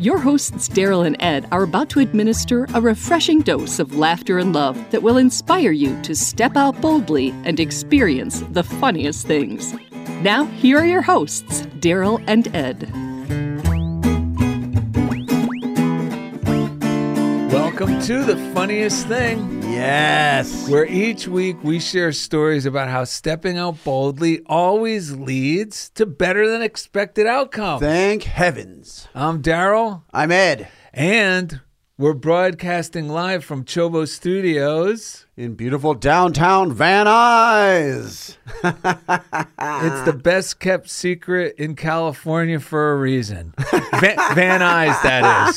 Your hosts, Daryl and Ed, are about to administer a refreshing dose of laughter and love that will inspire you to step out boldly and experience the funniest things. Now, here are your hosts, Daryl and Ed. Welcome to the funniest thing, Yes. where each week we share stories about how stepping out boldly always leads to better than expected outcomes. Thank heavens. I'm Daryl, I'm Ed and we're broadcasting live from Chobo Studios. in beautiful downtown Van Nuys. It's the best kept secret in California for a reason. Van, Van Nuys, that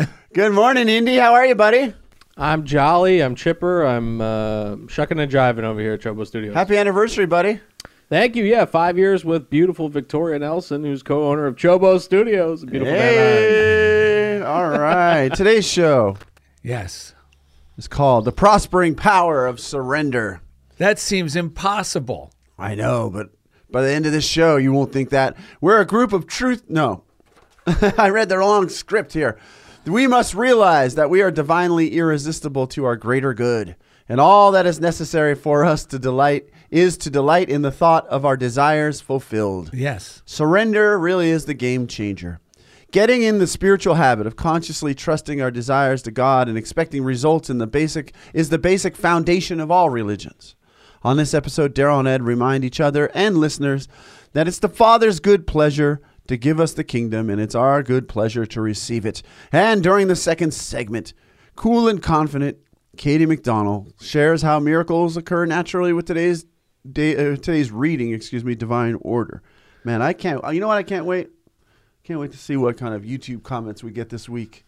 is. Good morning, Indy. How are you, buddy? I'm jolly. I'm chipper. I'm uh, shucking and jiving over here at Chobo Studios. Happy anniversary, buddy. Thank you. Yeah, five years with beautiful Victoria Nelson, who's co-owner of Chobo Studios. Beautiful Hey. All right. Today's show Yes. is called The Prospering Power of Surrender. That seems impossible. I know, but by the end of this show, you won't think that. We're a group of truth. No. I read the wrong script here. We must realize that we are divinely irresistible to our greater good, and all that is necessary for us to delight is to delight in the thought of our desires fulfilled. Yes. Surrender really is the game changer. Getting in the spiritual habit of consciously trusting our desires to God and expecting results in the basic is the basic foundation of all religions. On this episode, Daryl and Ed remind each other and listeners that it's the Father's good pleasure to give us the kingdom, and it's our good pleasure to receive it. And during the second segment, cool and confident, Katie McDonald shares how miracles occur naturally with today's day, uh, today's reading, excuse me, divine order. Man, I can't. You know what? I can't wait. Can't wait to see what kind of YouTube comments we get this week.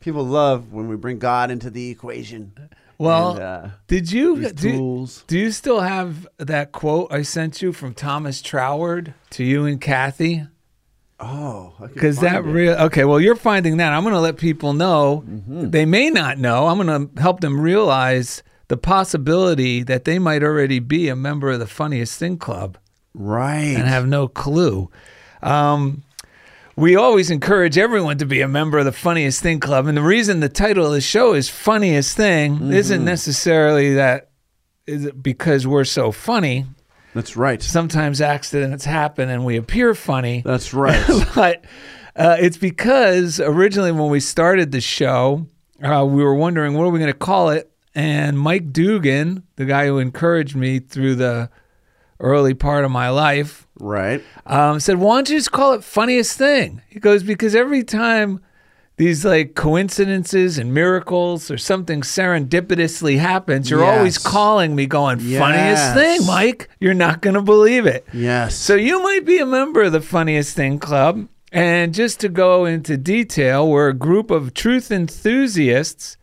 People love when we bring God into the equation. Well, And, uh, did you do, do you still have that quote I sent you from Thomas Troward to you and Kathy? Oh, Because that real okay. Well, you're finding that. I'm going to let people know. Mm-hmm. They may not know. I'm going to help them realize the possibility that they might already be a member of the Funniest Thing Club right. and have no clue. Um, we always encourage everyone to be a member of the Funniest Thing Club. And the reason the title of the show is Funniest Thing Mm-hmm. isn't necessarily that is it because we're so funny. That's right. Sometimes accidents happen and we appear funny. That's right. but uh, it's because originally when we started the show, uh, we were wondering what are we going to call it, and Mike Dugan, the guy who encouraged me through the early part of my life, right. um, said, "Why don't you just call it funniest thing?" He goes because every time these like coincidences and miracles or something serendipitously happens, you're always calling me, going, "Funniest Yes. thing, Mike! You're not going to believe it." Yes. So you might be a member of the Funniest Thing Club. And just to go into detail, we're a group of truth enthusiasts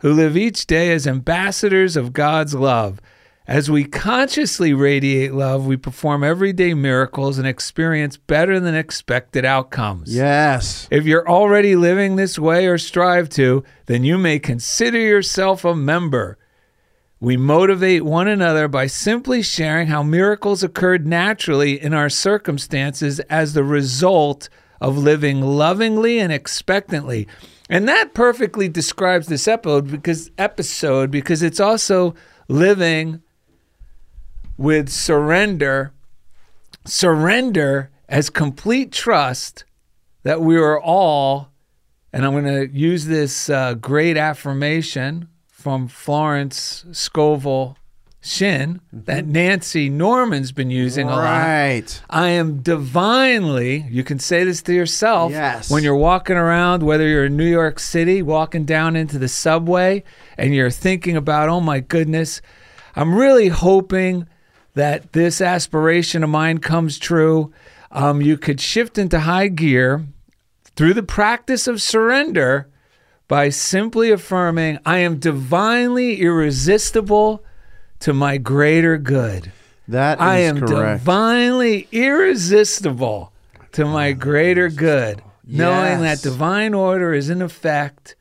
who live each day as ambassadors of God's love. As we consciously radiate love, we perform everyday miracles and experience better than expected outcomes. yes. If you're already living this way or strive to, then you may consider yourself a member. We motivate one another by simply sharing how miracles occurred naturally in our circumstances as the result of living lovingly and expectantly. And that perfectly describes this episode because episode because it's also living with surrender surrender as complete trust that we are all, and I'm going to use this uh, great affirmation from Florence Scovel Shinn that Nancy Norman's been using a lot. Right. I am divinely, you can say this to yourself Yes. when you're walking around, whether you're in New York City, walking down into the subway, and you're thinking about, oh my goodness, I'm really hoping that this aspiration of mine comes true. Um, you could shift into high gear through the practice of surrender by simply affirming, I am divinely irresistible to my greater good. That is I am correct. divinely irresistible to my greater good, knowing that divine order is in effect.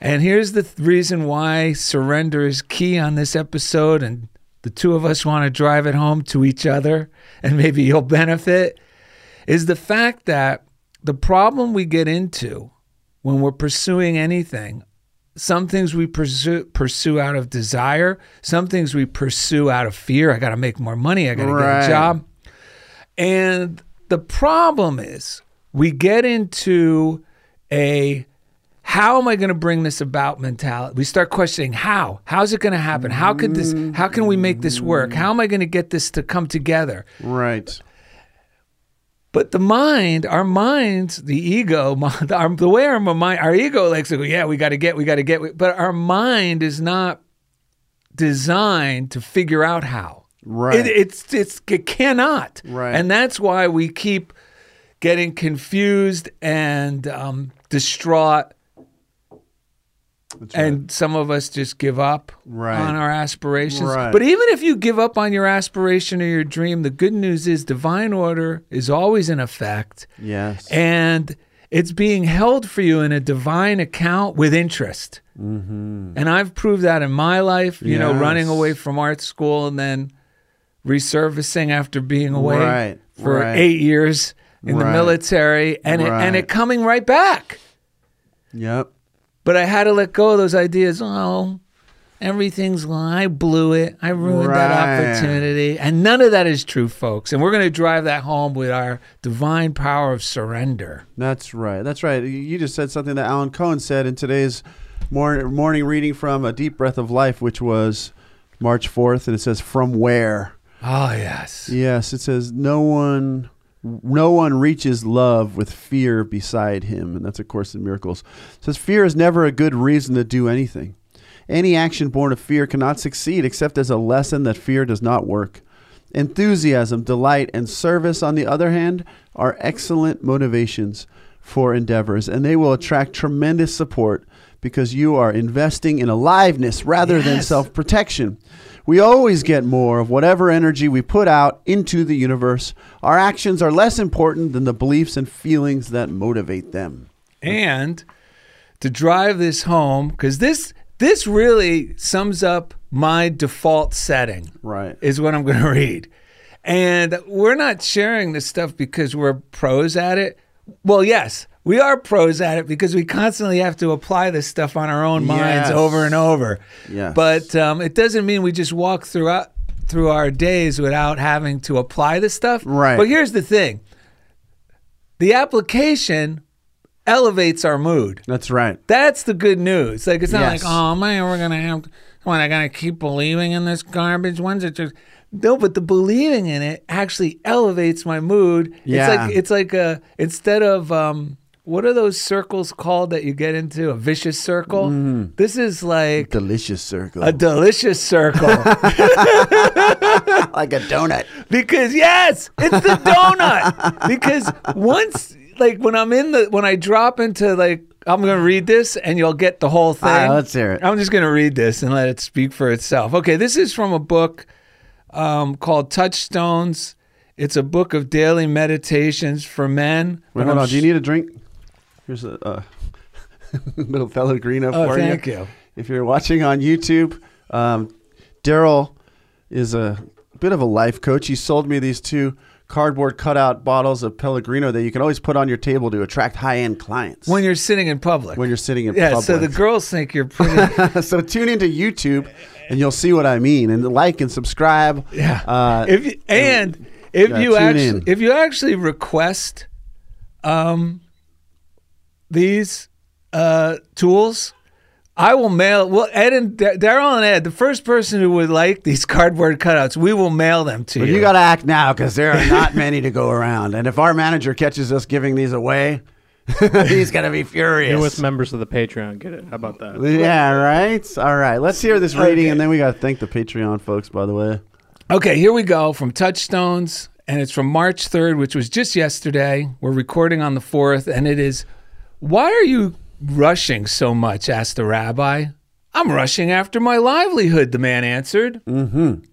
And here's the th- reason why surrender is key on this episode, and the two of us want to drive it home to each other, and maybe you'll benefit, is the fact that the problem we get into when we're pursuing anything some things we pursue, pursue out of desire, some things we pursue out of fear. I got to make more money, I got to get a job. And the problem is we get into a how am I going to bring this about mentality? We start questioning how. How's it going to happen? How could this how can we make this work? How am I going to get this to come together? Right. But the mind, our minds, the ego, our, the way our mind, our ego likes to go, yeah, we got to get, we got to get, but our mind is not designed to figure out how. Right. It, it's it's it cannot. Right. And that's why we keep getting confused and um, distraught. That's right. And some of us just give up Right. on our aspirations. Right. But even if you give up on your aspiration or your dream, the good news is divine order is always in effect yes. and it's being held for you in a divine account with interest. And I've proved that in my life, you know, Mm-hmm. Running away from art school and then resurfacing after being away Right, for right. eight years in the military and it, and it coming right back. yep. But I had to let go of those ideas. Oh, everything's I blew it. I ruined that opportunity. And none of that is true, folks. And we're going to drive that home with our divine power of surrender. That's right. That's right. You- You just said something that Alan Cohen said in today's morning morning reading from A Deep Breath of Life, which was March 4th, and it says, From where? Oh, yes. Yes, it says, No one. No one reaches love with fear beside him. And that's a Course in Miracles. It says, Fear is never a good reason to do anything. Any action born of fear cannot succeed except as a lesson that fear does not work. Enthusiasm, delight, and service, on the other hand, are excellent motivations for endeavors, and they will attract tremendous support because you are investing in aliveness rather than self protection. We always get more of whatever energy we put out into the universe. Our actions are less important than the beliefs and feelings that motivate them. And to drive this home, because this this really sums up my default setting. Right. is what I'm going to read. And we're not sharing this stuff because we're pros at it. Well, yes, we are pros at it because we constantly have to apply this stuff on our own minds Yes. over and over. Yes. But um, it doesn't mean we just walk throughout through our days without having to apply this stuff. Right. But here's the thing: the application elevates our mood. That's right. That's the good news. Like it's not Yes. like, oh man, we're gonna have what I gotta keep believing in this garbage. When's it just no, but the believing in it actually elevates my mood. Yeah. It's like it's like a instead of um what are those circles called that you get into? A vicious circle? Mm-hmm. This is like Delicious circle. a delicious circle. like a donut. because yes, it's the donut. because once like when I'm in the when I drop into like I'm gonna read this and you'll get the whole thing. Right, let's hear it. I'm just gonna read this and let it speak for itself. Okay, this is from a book um, called Touchstones. It's a book of daily meditations for men. Wait, hold on. Do you need a drink? Here's a uh, little Pellegrino Oh, for thank you. you. If you're watching on YouTube, um, Daryl is a bit of a life coach. He sold me these two cardboard cutout bottles of Pellegrino that you can always put on your table to attract high end clients when you're sitting in public. when you're sitting in yeah, public. so the girls think you're pretty. so tune into YouTube and you'll see what I mean. And like and subscribe. Yeah. Uh, if you, and if yeah, you actually in. if you actually request um these uh tools I will mail. Well, Ed and Da- Daryl and Ed, the first person who would like these cardboard cutouts, we will mail them to But you. you got to act now because there are not many to go around. And if our manager catches us giving these away, he's going to be furious. You're with members of the Patreon. Get it? How about that? yeah, right? All right. Let's hear this reading, and then we got to thank the Patreon folks, by the way. Okay, here we go from Touchstones, and it's from March 3rd, which was just yesterday. We're recording on the 4th, and it is Why are you rushing so much? asked the rabbi. I'm rushing after my livelihood, the man answered. Mm-hmm.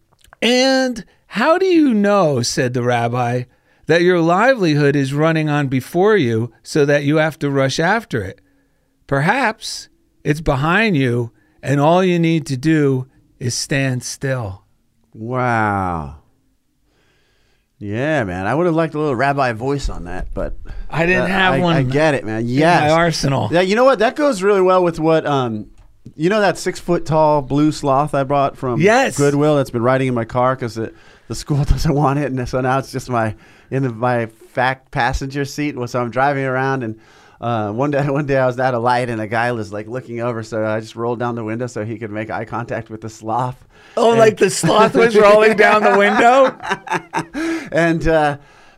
And how do you know, said the rabbi, that your livelihood is running on before you so that you have to rush after it? Perhaps it's behind you, and all you need to do is stand still. Wow. Yeah, man. I would have liked a little rabbi voice on that, but I didn't have I, one I get it, man. in Yes. my arsenal. Yeah, you know what? That goes really well with what um, you know that six foot tall blue sloth I brought from Yes. Goodwill that's been riding in my car because the school doesn't want it, and so now it's just my in the, my back passenger seat. So I'm driving around, and uh, one day one day I was at a light, and a guy was like looking over, so I just rolled down the window so he could make eye contact with the sloth. Oh, like the sloth was rolling down the window? and uh,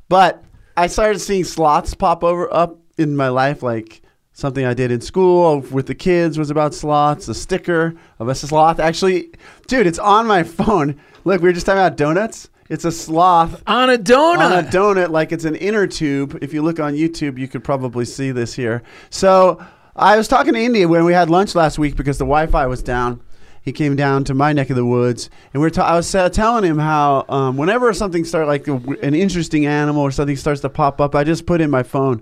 but I started seeing sloths pop over up in my life, like something I did in school with the kids was about sloths. A sticker of a sloth, actually, dude, it's on my phone. Look, we were just talking about donuts. It's a sloth On a donut. on a donut, like it's an inner tube. If you look on YouTube, you could probably see this here. So I was talking to Indy when we had lunch last week because the Wi-Fi was down. He came down to my neck of the woods, and we are ta- I was uh, telling him how um, whenever something starts, like a, an interesting animal or something starts to pop up, I just put in my phone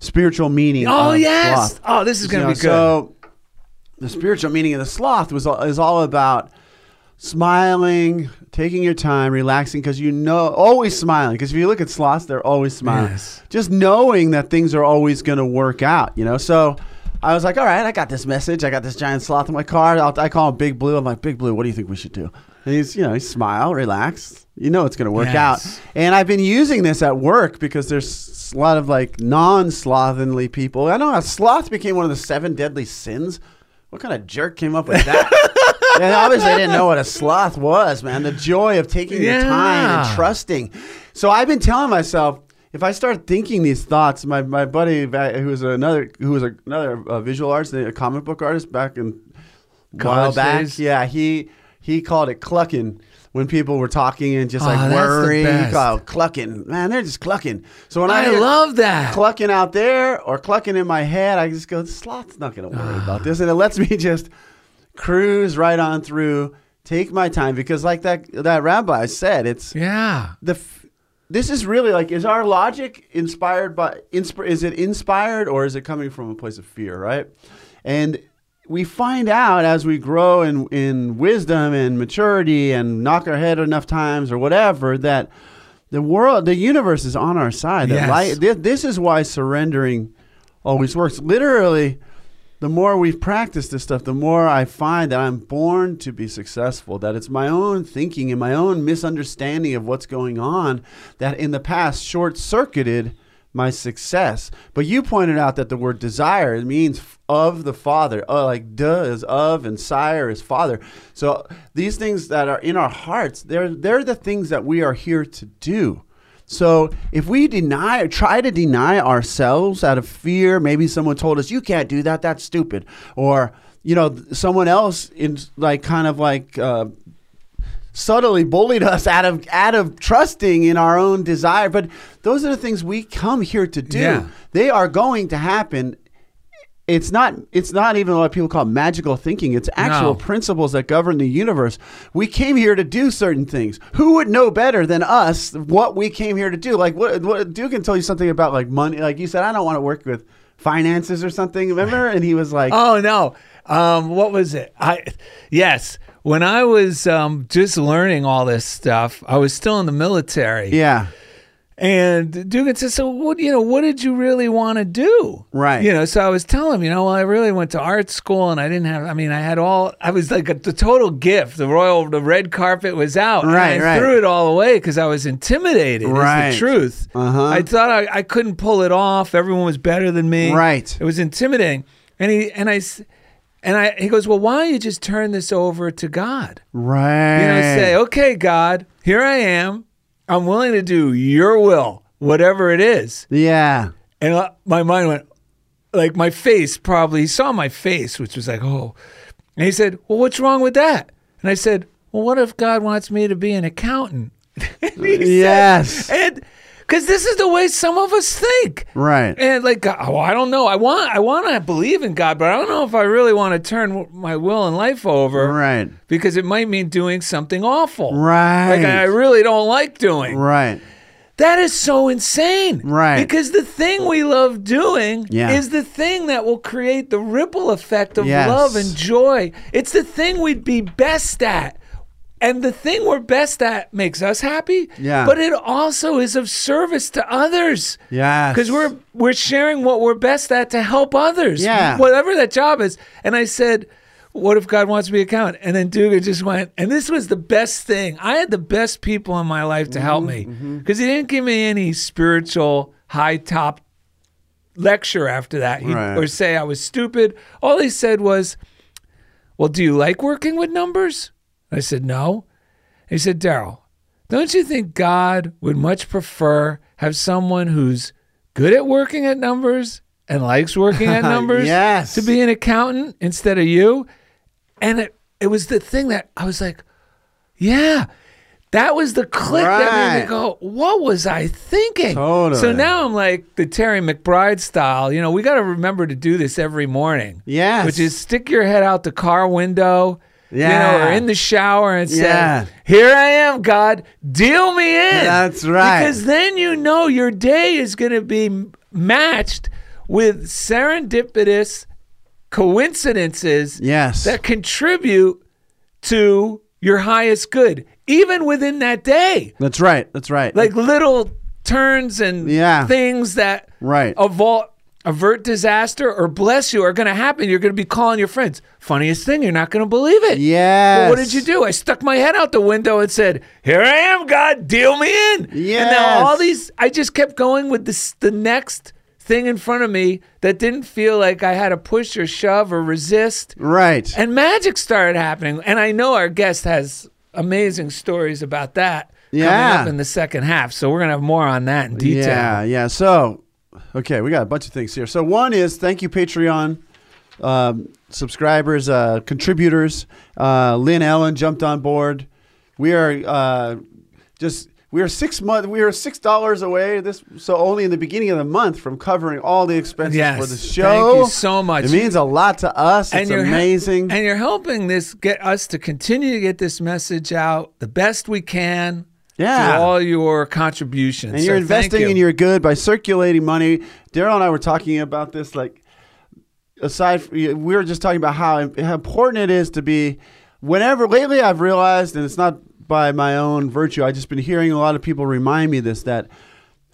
spiritual meaning. oh, of yes. sloth. Oh, this is going to be good. So the spiritual meaning of the sloth was is all about smiling, taking your time, relaxing because you know always smiling because if you look at sloths, they're always smiling. Yes. Just knowing that things are always going to work out, you know. So I was like, all right, I got this message. I got this giant sloth in my car. I'll, I call him Big Blue. I'm like, Big Blue, what do you think we should do? And he's, you know, he's smile, relax. You know it's going to work out. And I've been using this at work because there's a lot of like non-slovenly people. I know how sloth became one of the seven deadly sins. What kind of jerk came up with that? and obviously, I didn't know what a sloth was, man. The joy of taking your time and trusting. So I've been telling myself, if I start thinking these thoughts, my, my buddy uh, who was another who was another uh, visual artist, a comic book artist back in a while College back, days? yeah, he he called it clucking when people were talking and just Oh, like worrying. He best. called it clucking. Man, they're just clucking. So when I, I love that. clucking out there or clucking in my head, I just go, the sloth's not going to worry Ah. about this, and it lets me just cruise right on through, take my time because, like that that rabbi said, it's yeah. the. F- this is really like is our logic inspired by insp- is it inspired or is it coming from a place of fear right and we find out as we grow in in wisdom and maturity and knock our head enough times or whatever that the world the universe is on our side Yes. light, thi- this is why surrendering always works literally the more we've practiced this stuff, the more I find that I'm born to be successful. That it's my own thinking and my own misunderstanding of what's going on that in the past short circuited my success. But you pointed out that the word desire means of the Father. Uh, like duh is of and sire is father. So these things that are in our hearts, they're they're the things that we are here to do. So if we deny, try to deny ourselves out of fear, maybe someone told us you can't do that, that's stupid, or you know someone else in like kind of like uh, subtly bullied us out of out of trusting in our own desire. But those are the things we come here to do. Yeah. They are going to happen. It's not. It's not even what people call magical thinking. It's actual No. principles that govern the universe. We came here to do certain things. Who would know better than us what we came here to do? Like what? What Duke can tell you something about like money. Like you said, I don't want to work with finances or something. Remember? And he was like, Oh no. Um, what was it? I yes. When I was um, just learning all this stuff, I was still in the military. yeah, And Dugan said, "So what? You know, what did you really want to do? Right. You know." So I was telling him, you know, well, I really went to art school, and I didn't have. I mean, I had all. I was like a, the total gift. The royal, the red carpet was out. and Right, I right. threw it all away because I was intimidated. is Right. the truth. Uh-huh. I thought I, I couldn't pull it off. Everyone was better than me. Right. It was intimidating. And he and I and I he goes, well, why don't you just turn this over to God? right. You know, say, okay, God, here I am. I'm willing to do your will, whatever it is. yeah, And my mind went, like my face probably, he saw my face, which was like, oh. And he said, well, what's wrong with that? And I said, well, what if God wants me to be an accountant? And he said- Yes. and Because this is the way some of us think. Right. And like, oh, I don't know. I want, I want to believe in God, but I don't know if I really want to turn my will and life over. Right. Because it might mean doing something awful. Right. Like I really don't like doing. Right. That is so insane. Right. Because the thing we love doing Yeah. is the thing that will create the ripple effect of Yes. love and joy. It's the thing we'd be best at. And the thing we're best at makes us happy. Yeah. But it also is of service to others. Yes. Because we're we're sharing what we're best at to help others. Yeah. Whatever that job is. And I said, what if God wants me to account? And then Duga just went, and this was the best thing. I had the best people in my life to help me Mm-hmm, because he didn't give me any spiritual high top lecture after that he, Right. or say I was stupid. All he said was, Well, do you like working with numbers? I said, No. He said, Daryl, don't you think God would much prefer have someone who's good at working at numbers and likes working at numbers Yes. to be an accountant instead of you? And it, it was the thing that I was like, yeah, that was the click that made Right. me go, what was I thinking? Totally. So now I'm like the Terry McBride style. You know, we got to remember to do this every morning. Yes. Which is stick your head out the car window. You know, Yeah. or in the shower and say, Yeah. Here I am, God, deal me in. That's right. Because then you know your day is going to be matched with serendipitous coincidences Yes. that contribute to your highest good, even within that day. That's right. That's right. Like little turns and Yeah. things that Right. avert, avert disaster or bless you are going to happen. You're going to be calling your friends. Funniest thing, you're not going to believe it. Yes. Well, what did you do? I stuck my head out the window and said, "Here I am, God, deal me in." And now all these, I just kept going with this, the next thing in front of me that didn't feel like I had to push or shove or resist. Right. And magic started happening. And I know our guest has amazing stories about that Yeah. coming up in the second half. So we're going to have more on that in detail. Yeah, yeah. So, okay, we got a bunch of things here. So, one is thank you, Patreon um, subscribers, uh, contributors. Uh, Lynn Ellen jumped on board. We are uh, just we are six month we are six dollars away. This so only in the beginning of the month from covering all the expenses Yes. for the show. Thank you so much. It means a lot to us. It's you're he- amazing. and you're helping this get us to continue to get this message out the best we can. Yeah. all your contributions. and you're investing you. in your good by circulating money. Daryl and I were talking about this. Like, aside, from, we were just talking about how, how important it is to be. Whenever lately, I've realized, and it's not by my own virtue. I've just been hearing a lot of people remind me this that.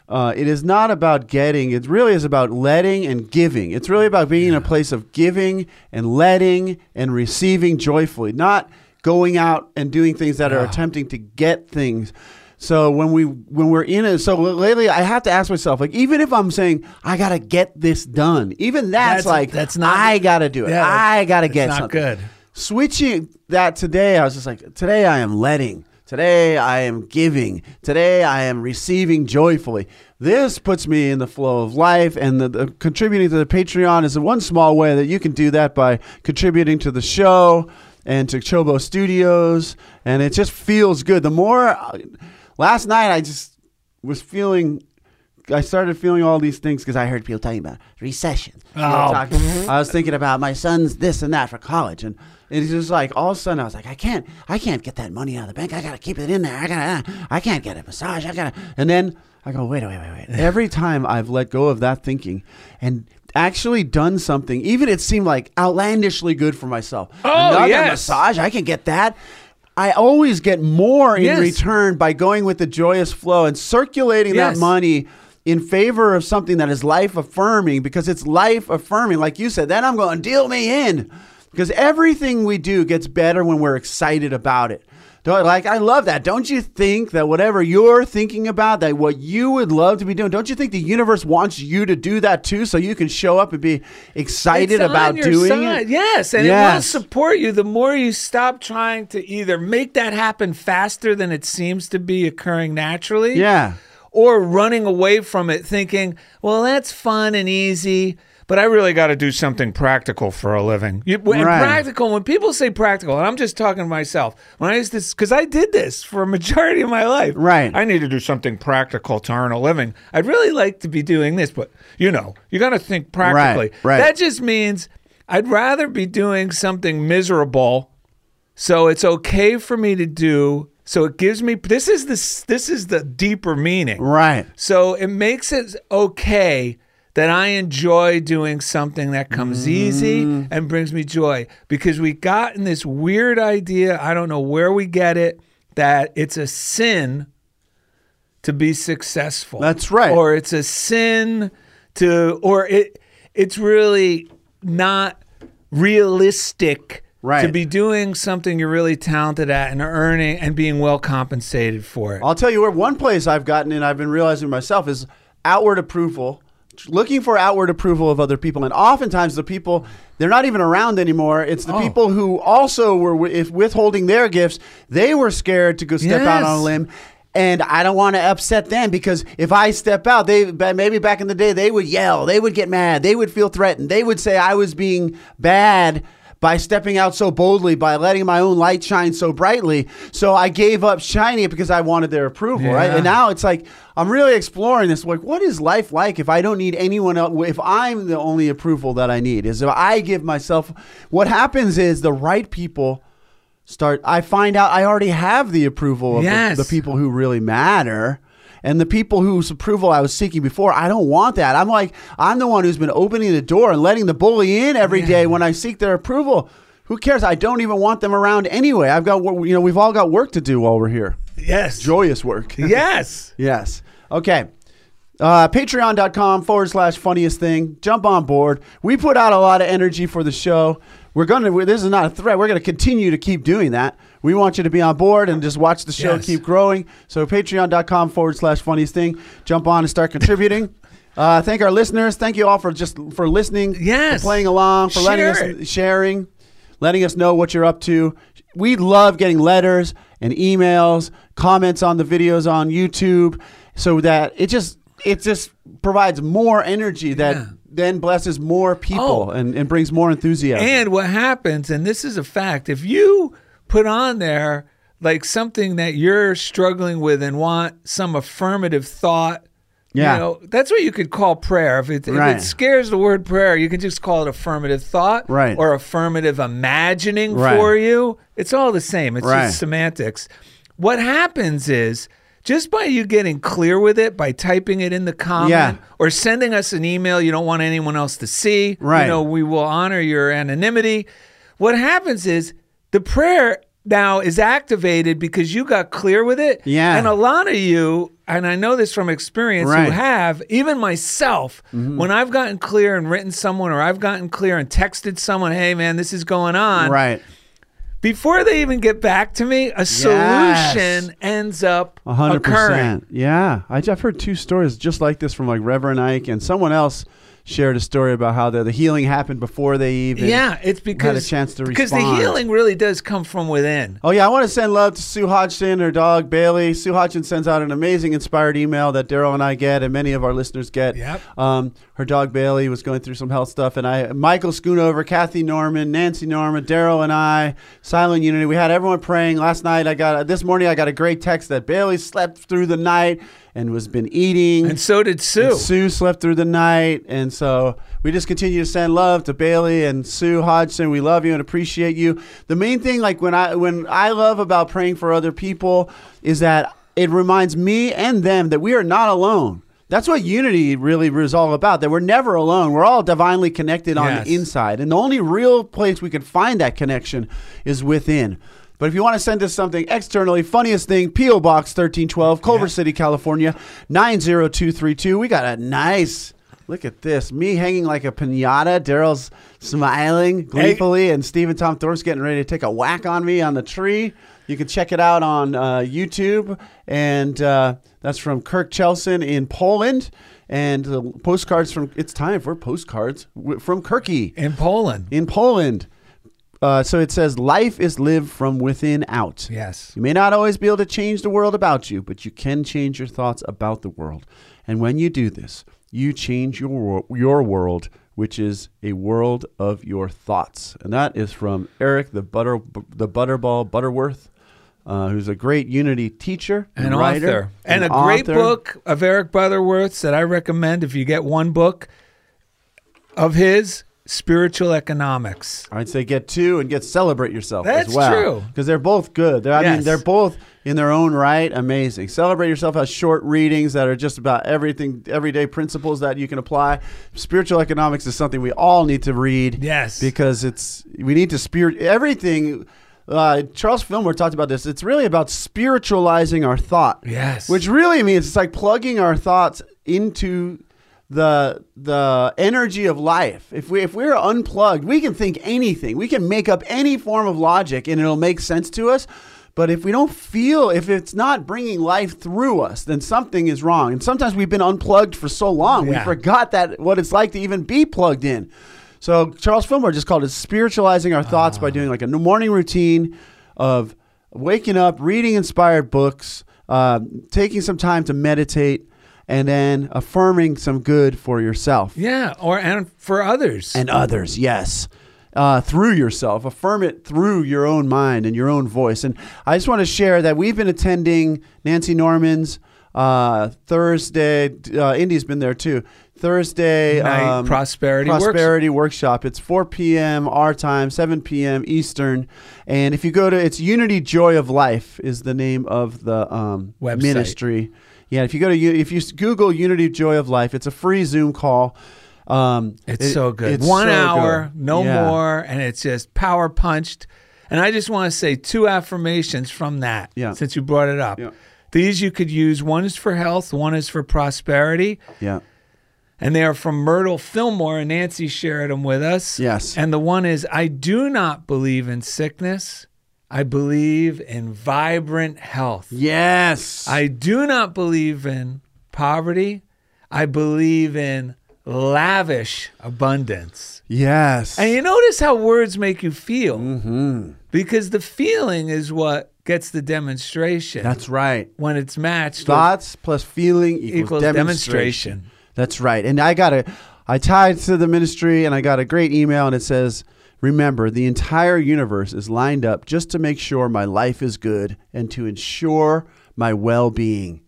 Uh, it is not about getting. It really is about letting and giving. It's really about being in a place of giving and letting and receiving joyfully, not going out and doing things that are ah. attempting to get things. So when we when we're in it, so lately I have to ask myself, like, even if I'm saying I gotta get this done, even that's, That's- like that's not- I gotta do it. Yeah, I gotta get not something. good. Switching that today, I was just like, today I am letting. Today I am giving. Today I am receiving joyfully. This puts me in the flow of life, and the, the contributing to the Patreon is one small way that you can do that by contributing to the show and to Chobo Studios, and it just feels good. The more, last night I just was feeling. I started feeling all these things because I heard people talking about recession. Oh. I was thinking about my son's this and that for college, and it's just like all of a sudden I was like, I can't, I can't get that money out of the bank. I gotta keep it in there. I gotta, I can't get a massage. I gotta, and then I go, wait, wait, wait, wait. Every time I've let go of that thinking and actually done something, even it seemed like outlandishly good for myself. Oh, Another yes. massage, I can get that. I always get more in Yes. return by going with the joyous flow and circulating Yes. that money in favor of something that is life affirming because it's life affirming. Like you said, then I'm going, deal me in. Because everything we do gets better when we're excited about it. Don't- Like, I love that. Don't you think that whatever you're thinking about, that what you would love to be doing, don't you think the universe wants you to do that too so you can show up and be excited about doing side. it? Yes, and it will Yes. support you the more you stop trying to either make that happen faster than it seems to be occurring naturally. Yeah. Or running away from it thinking, well, that's fun and easy, but I really got to do something practical for a living. You, and Right. practical, when people say practical, and I'm just talking to myself, when I used this, because I did this for a majority of my life. Right. I need to do something practical to earn a living. I'd really like to be doing this, but you know, you got to think practically. right. That just means I'd rather be doing something miserable so it's okay for me to do so it gives me this is the this is the deeper meaning Right. so it makes it okay that I enjoy doing something that comes easy mm. and brings me joy because we got in this weird idea, I don't know where we get it, that it's a sin to be successful. That's right. Or it's a sin to or it it's really not realistic Right. to be doing something you're really talented at and earning and being well compensated for it. I'll tell you where one place I've gotten and I've been realizing myself is outward approval, looking for outward approval of other people. And oftentimes the people, they're not even around anymore. It's the Oh. people who also were if withholding their gifts, they were scared to go step out on a limb. And I don't want to upset them because if I step out, they maybe back in the day they would yell, they would get mad, they would feel threatened, they would say I was being bad by stepping out so boldly, by letting my own light shine so brightly. So I gave up shining it because I wanted their approval, right? And now it's like I'm really exploring this. Like, what is life like if I don't need anyone else? If I'm the only approval that I need, is if I give myself. What happens is the right people start. I find out I already have the approval of the- the, people who really matter. And the people whose approval I was seeking before, I don't want that. I'm like, I'm the one who's been opening the door and letting the bully in every day when I seek their approval. Who cares? I don't even want them around anyway. I've got, you know, we've all got work to do while we're here. yes. Joyous work. Yes. Yes. Okay. Uh, Patreon.com forward slash funniest thing. Jump on board. We put out a lot of energy for the show. We're going to, this is not a threat. We're going to continue to keep doing that. We want you to be on board and just watch the show Yes. keep growing. So, patreon.com forward slash funniest thing. Jump on and start contributing. Uh, thank our listeners. Thank you all for just for listening, Yes. for playing along, for letting Share us it. sharing, letting us know what you're up to. We love getting letters and emails, comments on the videos on YouTube, so that it just it just provides more energy that Yeah. then blesses more people Oh. and, and brings more enthusiasm. And what happens, and this is a fact, if you put on there like something that you're struggling with and want some affirmative thought, Yeah. you know, that's what you could call prayer. If it, if it scares the word prayer, you can just call it affirmative thought Right. or affirmative imagining Right. for you. It's all the same. It's Right. just semantics. What happens is just by you getting clear with it, by typing it in the comment Yeah. or sending us an email you don't want anyone else to see, Right. you know, we will honor your anonymity. What happens is the prayer now is activated because you got clear with it. Yeah. And a lot of you, and I know this from experience, Right. Mm-hmm. who have, even myself, when I've gotten clear and written someone or I've gotten clear and texted someone, hey man, this is going on. right. Before they even get back to me, a solution ends up A hundred occurring. Yeah, I, I've heard two stories just like this from like Reverend Ike and someone else shared a story about how the, the healing happened before they even. Yeah, it's because had a chance to because respond. the healing really does come from within. Oh yeah, I want to send love to Sue Hodgson, her dog Bailey. Sue Hodgson sends out an amazing, inspired email that Daryl and I get, and many of our listeners get. Yep. Um, her dog Bailey was going through some health stuff, and I, Michael Schoonover, Kathy Norman, Nancy Norman, Daryl, and I, Silent Unity. We had everyone praying last night. I got this morning. I got a great text that Bailey slept through the night and was been eating. And so did Sue. And Sue slept through the night, and so we just continue to send love to Bailey and Sue Hodgson. We love you and appreciate you. The main thing, like when I when I love about praying for other people, is that it reminds me and them that we are not alone. That's what unity really is all about. That we're never alone. We're all divinely connected on Yes. the inside, and the only real place we can find that connection is within. But if you want to send us something externally, funniest thing, P.O. Box 1312, Culver City, California, 90232. We got a nice, look at this. Me hanging like a pinata. Daryl's smiling gleefully, and Stephen Tom Thorpe's getting ready to take a whack on me on the tree. You can check it out on uh, YouTube. And uh, that's from Kirk Chelson in Poland. And the postcards from, it's time for postcards from Kirky in Poland. in Poland. Uh, so it says, Life is lived from within out. Yes. You may not always be able to change the world about you, but you can change your thoughts about the world. And when you do this, you change your, your world which is a world of your thoughts. And that is from Eric the Butter the Butterball Butterworth, uh, who's a great Unity teacher An writer, author. And an a great author. book of Eric Butterworth's that I recommend if you get one book of his, Spiritual Economics. I'd say get two and get celebrate yourself That's as well. true. because they're both good. They're, I mean, they're both in their own right amazing. Celebrate yourself has short readings that are just about everything, everyday principles that you can apply. Spiritual economics is something we all need to read. Yes. because it's we need to spirit everything. Uh, Charles Fillmore talked about this. It's really about spiritualizing our thought. Yes. Which really means it's like plugging our thoughts into the the energy of life. If we if we're unplugged, we can think anything. We can make up any form of logic and it'll make sense to us. But if we don't feel, if it's not bringing life through us, then something is wrong. And sometimes we've been unplugged for so long, we forgot that what it's like to even be plugged in. So Charles Fillmore just called it spiritualizing our thoughts by doing like a morning routine of waking up, reading inspired books, uh, taking some time to meditate, and then affirming some good for yourself Yeah, or and for others. and others. Yes. Uh, through yourself, affirm it through your own mind and your own voice. And I just want to share that we've been attending Nancy Norman's uh, Thursday. Uh, Indy's been there too. Thursday Night prosperity works- prosperity workshop. It's 4 p.m. our time, 7 p.m. Eastern. And if you go to it's Unity Joy of Life is the name of the um, ministry. Yeah, if you go to if you Google Unity Joy of Life, it's a free Zoom call. Um, It's it- so good. it's One so hour, good. no Yeah. more, and it's just power punched. And I just want to say two affirmations from that. Yeah. Since you brought it up. Yeah. These you could use. One is for health, one is for prosperity. Yeah. And they are from Myrtle Fillmore, and Nancy shared them with us. Yes. And the one is I do not believe in sickness. I believe in vibrant health. Yes. I do not believe in poverty. I believe in lavish abundance. yes. And you notice how words make you feel. Mm-hmm. Because the feeling is what gets the demonstration. That's right. when it's matched with Thoughts plus feeling equals, equals demonstration. demonstration. That's right. And I got a, I tied to the ministry and I got a great email and it says, Remember, the entire universe is lined up just to make sure my life is good and to ensure my well being.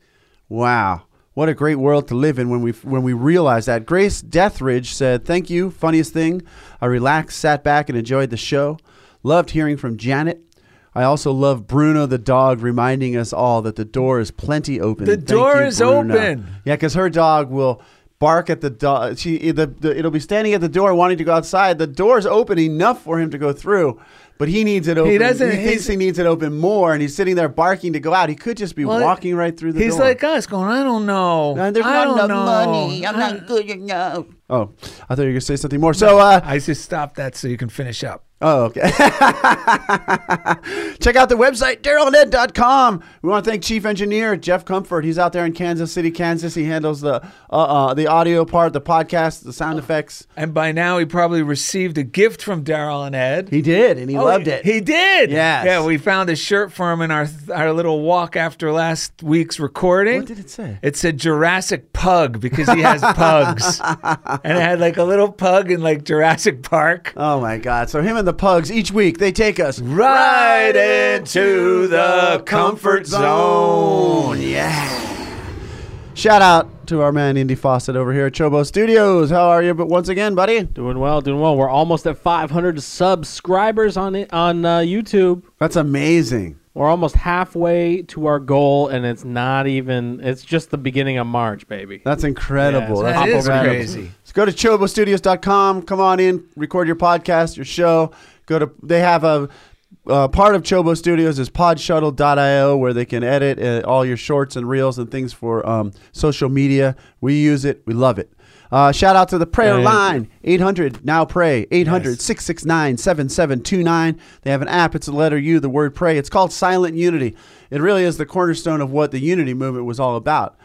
Wow. What a great world to live in when we when we realize that. Grace Deathridge said, "Thank you, funniest thing. I relaxed, sat back, and enjoyed the show. Loved hearing from Janet. I also love Bruno the dog reminding us all that the door is plenty open. The Thank door you, is Bruno." open. Yeah, because her dog will bark at the dog. She the, the it'll be standing at the door wanting to go outside. The door's open enough for him to go through, but he needs it open. He doesn't- He thinks he needs it open more, and he's sitting there barking to go out. He could just be Well, walking right through the He's door. He's like us, going, I don't know. And there's I not don't enough know. money. I'm not good enough. Oh, I thought you were gonna say something more. So, uh, I just stopped that so you can finish up. Oh, okay. Check out the website, DarylNed.com. We want to thank Chief Engineer Jeff Comfort. He's out there in Kansas City, Kansas. He handles the uh, uh, the audio part, the podcast, the sound effects. And by now, he probably received a gift from Daryl and Ed. He did, and he Oh, loved it. He did. Yes. Yeah, we found a shirt for him in our our little walk after last week's recording. what did it say? It said Jurassic Pug because he has pugs, and it had like a little pug in like Jurassic Park. Oh my God! So him and the pugs each week they take us Right into the comfort zone. Yeah. Shout out to our man Indy Fawcett over here at Chobo Studios. How are you? But once again, buddy, Doing well, doing well. We're almost at 500 subscribers on it on uh, YouTube. that's amazing. We're almost halfway to our goal, and it's not even. It's just the beginning of March, baby. That's incredible. Yeah, That's That is incredible. crazy. So go to chobostudios.com. Come on in, record your podcast, your show. Go to they have a uh, part of Chobo Studios is podshuttle.io where they can edit uh, all your shorts and reels and things for um, social media. We use it. We love it. Uh, shout out to the prayer Thank line 800 now pray 800 669 7729 they have an app it's the letter u the word pray it's called silent unity it really is the cornerstone of what the unity movement was all about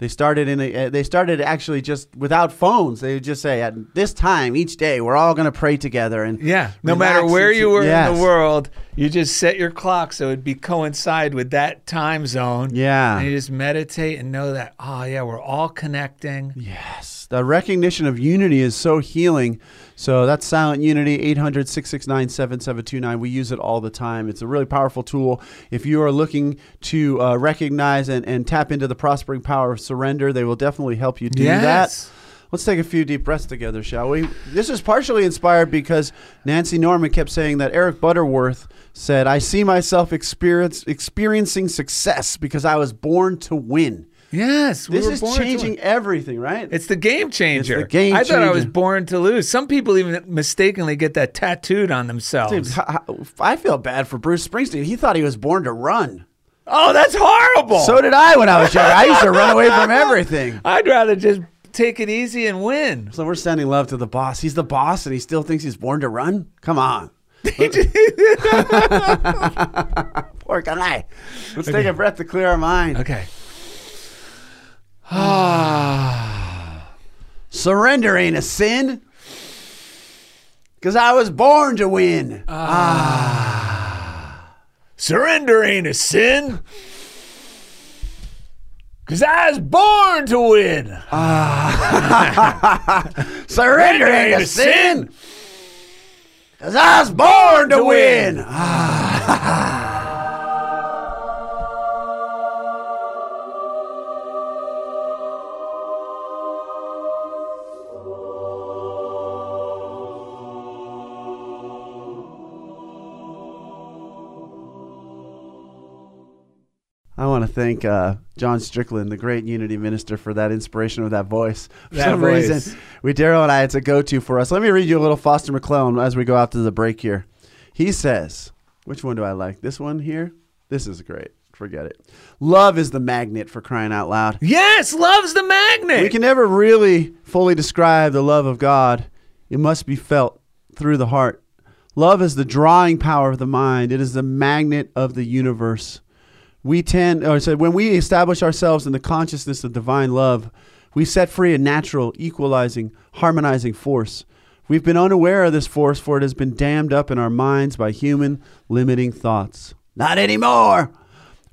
they started in a, uh, they started actually just without phones. They would just say at this time each day we're all going to pray together and Yeah, no matter where into- you were in the world, You just set your clock so it'd be coincide with that time zone. Yeah. And you just meditate and know that, oh, yeah, we're all connecting. Yes. The recognition of unity is so healing. So that's Silent Unity, 800 669 7729. We use it all the time. It's a really powerful tool. If you are looking to uh, recognize and, and tap into the prospering power of surrender, they will definitely help you do Yes. that. Let's take a few deep breaths together, shall we? This is partially inspired because Nancy Norman kept saying that Eric Butterworth said, I see myself experience, experiencing success because I was born to win. Yes. we This were is born to changing everything, right? It's the game changer. It's the game I thought I was born to lose. Some people even mistakenly get that tattooed on themselves. Dude, I feel bad for Bruce Springsteen. He thought he was born to run. oh, that's horrible. So did I when I was younger. I used to run away from everything. I'd rather just take it easy and win. So we're sending love to the boss. He's the boss and he still thinks he's born to run? Come on. Poor guy. Let's take a breath to clear our mind. Okay. Surrender ain't a sin. Because I was born to win. Ah, Surrender ain't a sin. Cause I was born to win. Ah. Surrender ain't a sin. Because I was born to win. I want to thank uh, John Strickland, the great Unity minister, for that inspiration with that voice. For That some voice. reason, we Daryl and I, it's a go-to for us. Let me read you a little Foster McClellan as we go out to the break here. He says, "Which one do I like? This one here. This is great. Forget it. Love is the magnet for crying out loud. Yes, love's the magnet. We can never really fully describe the love of God. It must be felt through the heart. Love is the drawing power of the mind. It is the magnet of the universe. We tend, or said, when we establish ourselves in the consciousness of divine love, we set free a natural, equalizing, harmonizing force. We've been unaware of this force, for it has been dammed up in our minds by human limiting thoughts. Not anymore.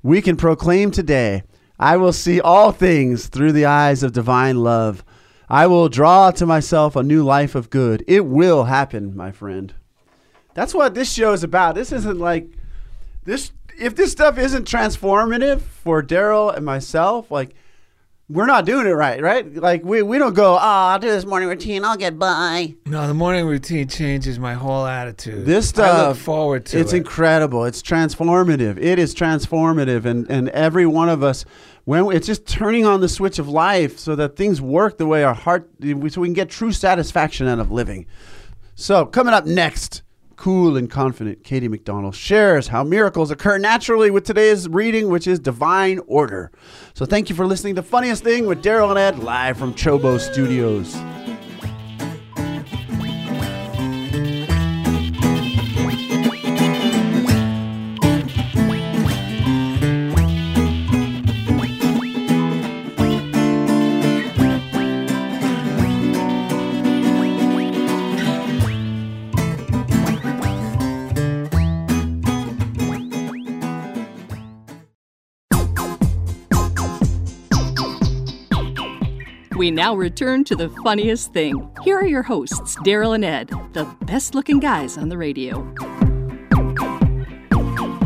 We can proclaim today, I will see all things through the eyes of divine love. I will draw to myself a new life of good. It will happen, my friend. That's what this show is about. This isn't like this. If this stuff isn't transformative for Daryl and myself, like we're not doing it right, right? Like we, we don't go, oh, I'll do this morning routine, I'll get by. no, the morning routine changes my whole attitude. This stuff I look forward to it's it. incredible. It's transformative. It is transformative, and and every one of us, when we, it's just turning on the switch of life, so that things work the way our heart, so we can get true satisfaction out of living. So coming up next. Cool and confident, Katie McDonald shares how miracles occur naturally with today's reading, which is Divine Order. So, thank you for listening to Funniest Thing with Daryl and Ed live from Chobo Studios. We now return to the funniest thing. Here are your hosts, Daryl and Ed, the best looking guys on the radio. All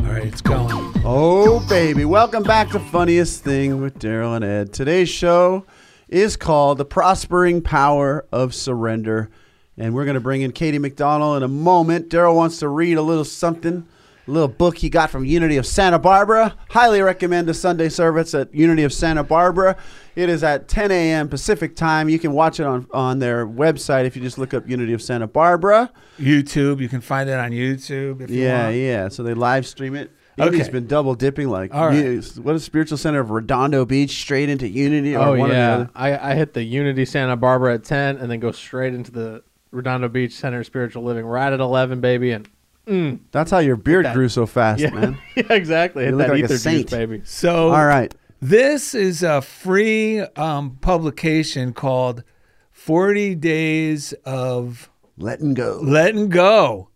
right, it's going. Oh, baby. Welcome back to Funniest Thing with Daryl and Ed. Today's show is called The Prospering Power of Surrender. And we're going to bring in Katie McDonald in a moment. Daryl wants to read a little something, a little book he got from Unity of Santa Barbara. Highly recommend the Sunday service at Unity of Santa Barbara. It is at 10 a.m. Pacific time. You can watch it on, on their website if you just look up Unity of Santa Barbara. YouTube. You can find it on YouTube if you Yeah, want. yeah. So they live stream it. Okay. Unity's been double dipping like All right. you- what is spiritual center of Redondo Beach straight into Unity or Oh one or the yeah, other. I, I hit the Unity Santa Barbara at ten, and then go straight into the Redondo Beach Center of Spiritual Living right at eleven, baby, and mm, That's how your beard that. grew so fast, yeah, man. yeah, exactly. You look that like a ether juice, saint. baby. So All right. This is a free um, publication called 40 Days of Letting go. Letting Go.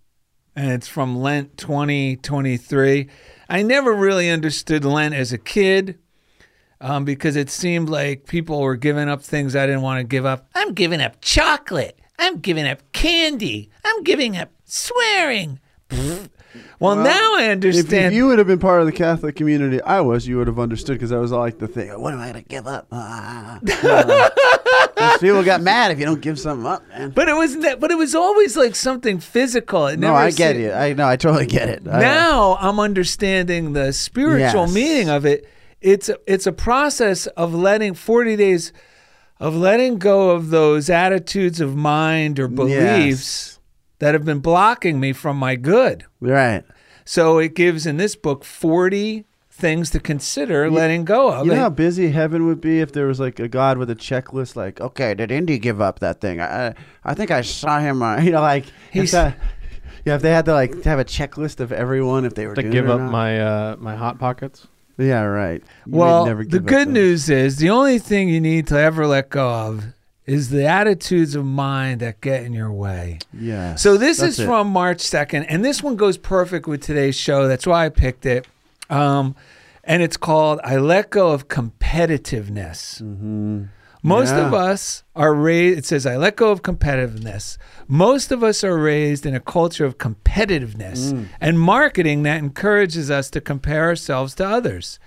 and it's from Lent 2023. I never really understood Lent as a kid um, because it seemed like people were giving up things I didn't want to give up. I'm giving up chocolate. I'm giving up candy. I'm giving up swearing. Well, now I understand. if you would have been part of the Catholic community I was, you would have understood because that was like the thing. What am I going to give up? Uh, people got mad if you don't give something up, man. but it was, but it was always like something physical. It No, I get it. I know. I totally get it. Now I'm understanding the spiritual Yes. meaning of it. It's it's a process of letting 40 days of letting go of those attitudes of mind or beliefs that have been blocking me from my good. right. So it gives in this book 40 things to consider letting go of. You know how busy heaven would be if there was like a God with a checklist, like, okay, did Indy give up that thing? I, I- I think I saw him. Uh, you know, like, He's- if that, yeah, if they had to like have a checklist of everyone if they were To doing give it or up not. my uh, my hot pockets. yeah, right. You Well, never the give up good those. news is the only thing you need to ever let go of is the attitudes of mind that get in your way. Yeah. So this is it. from March 2nd, and this one goes perfect with today's show. That's why I picked it. Um, and it's called I Let Go of Competitiveness. Most Yeah. of us are raised, it says, I let go of competitiveness. Most of us are raised in a culture of competitiveness and marketing that encourages us to compare ourselves to others.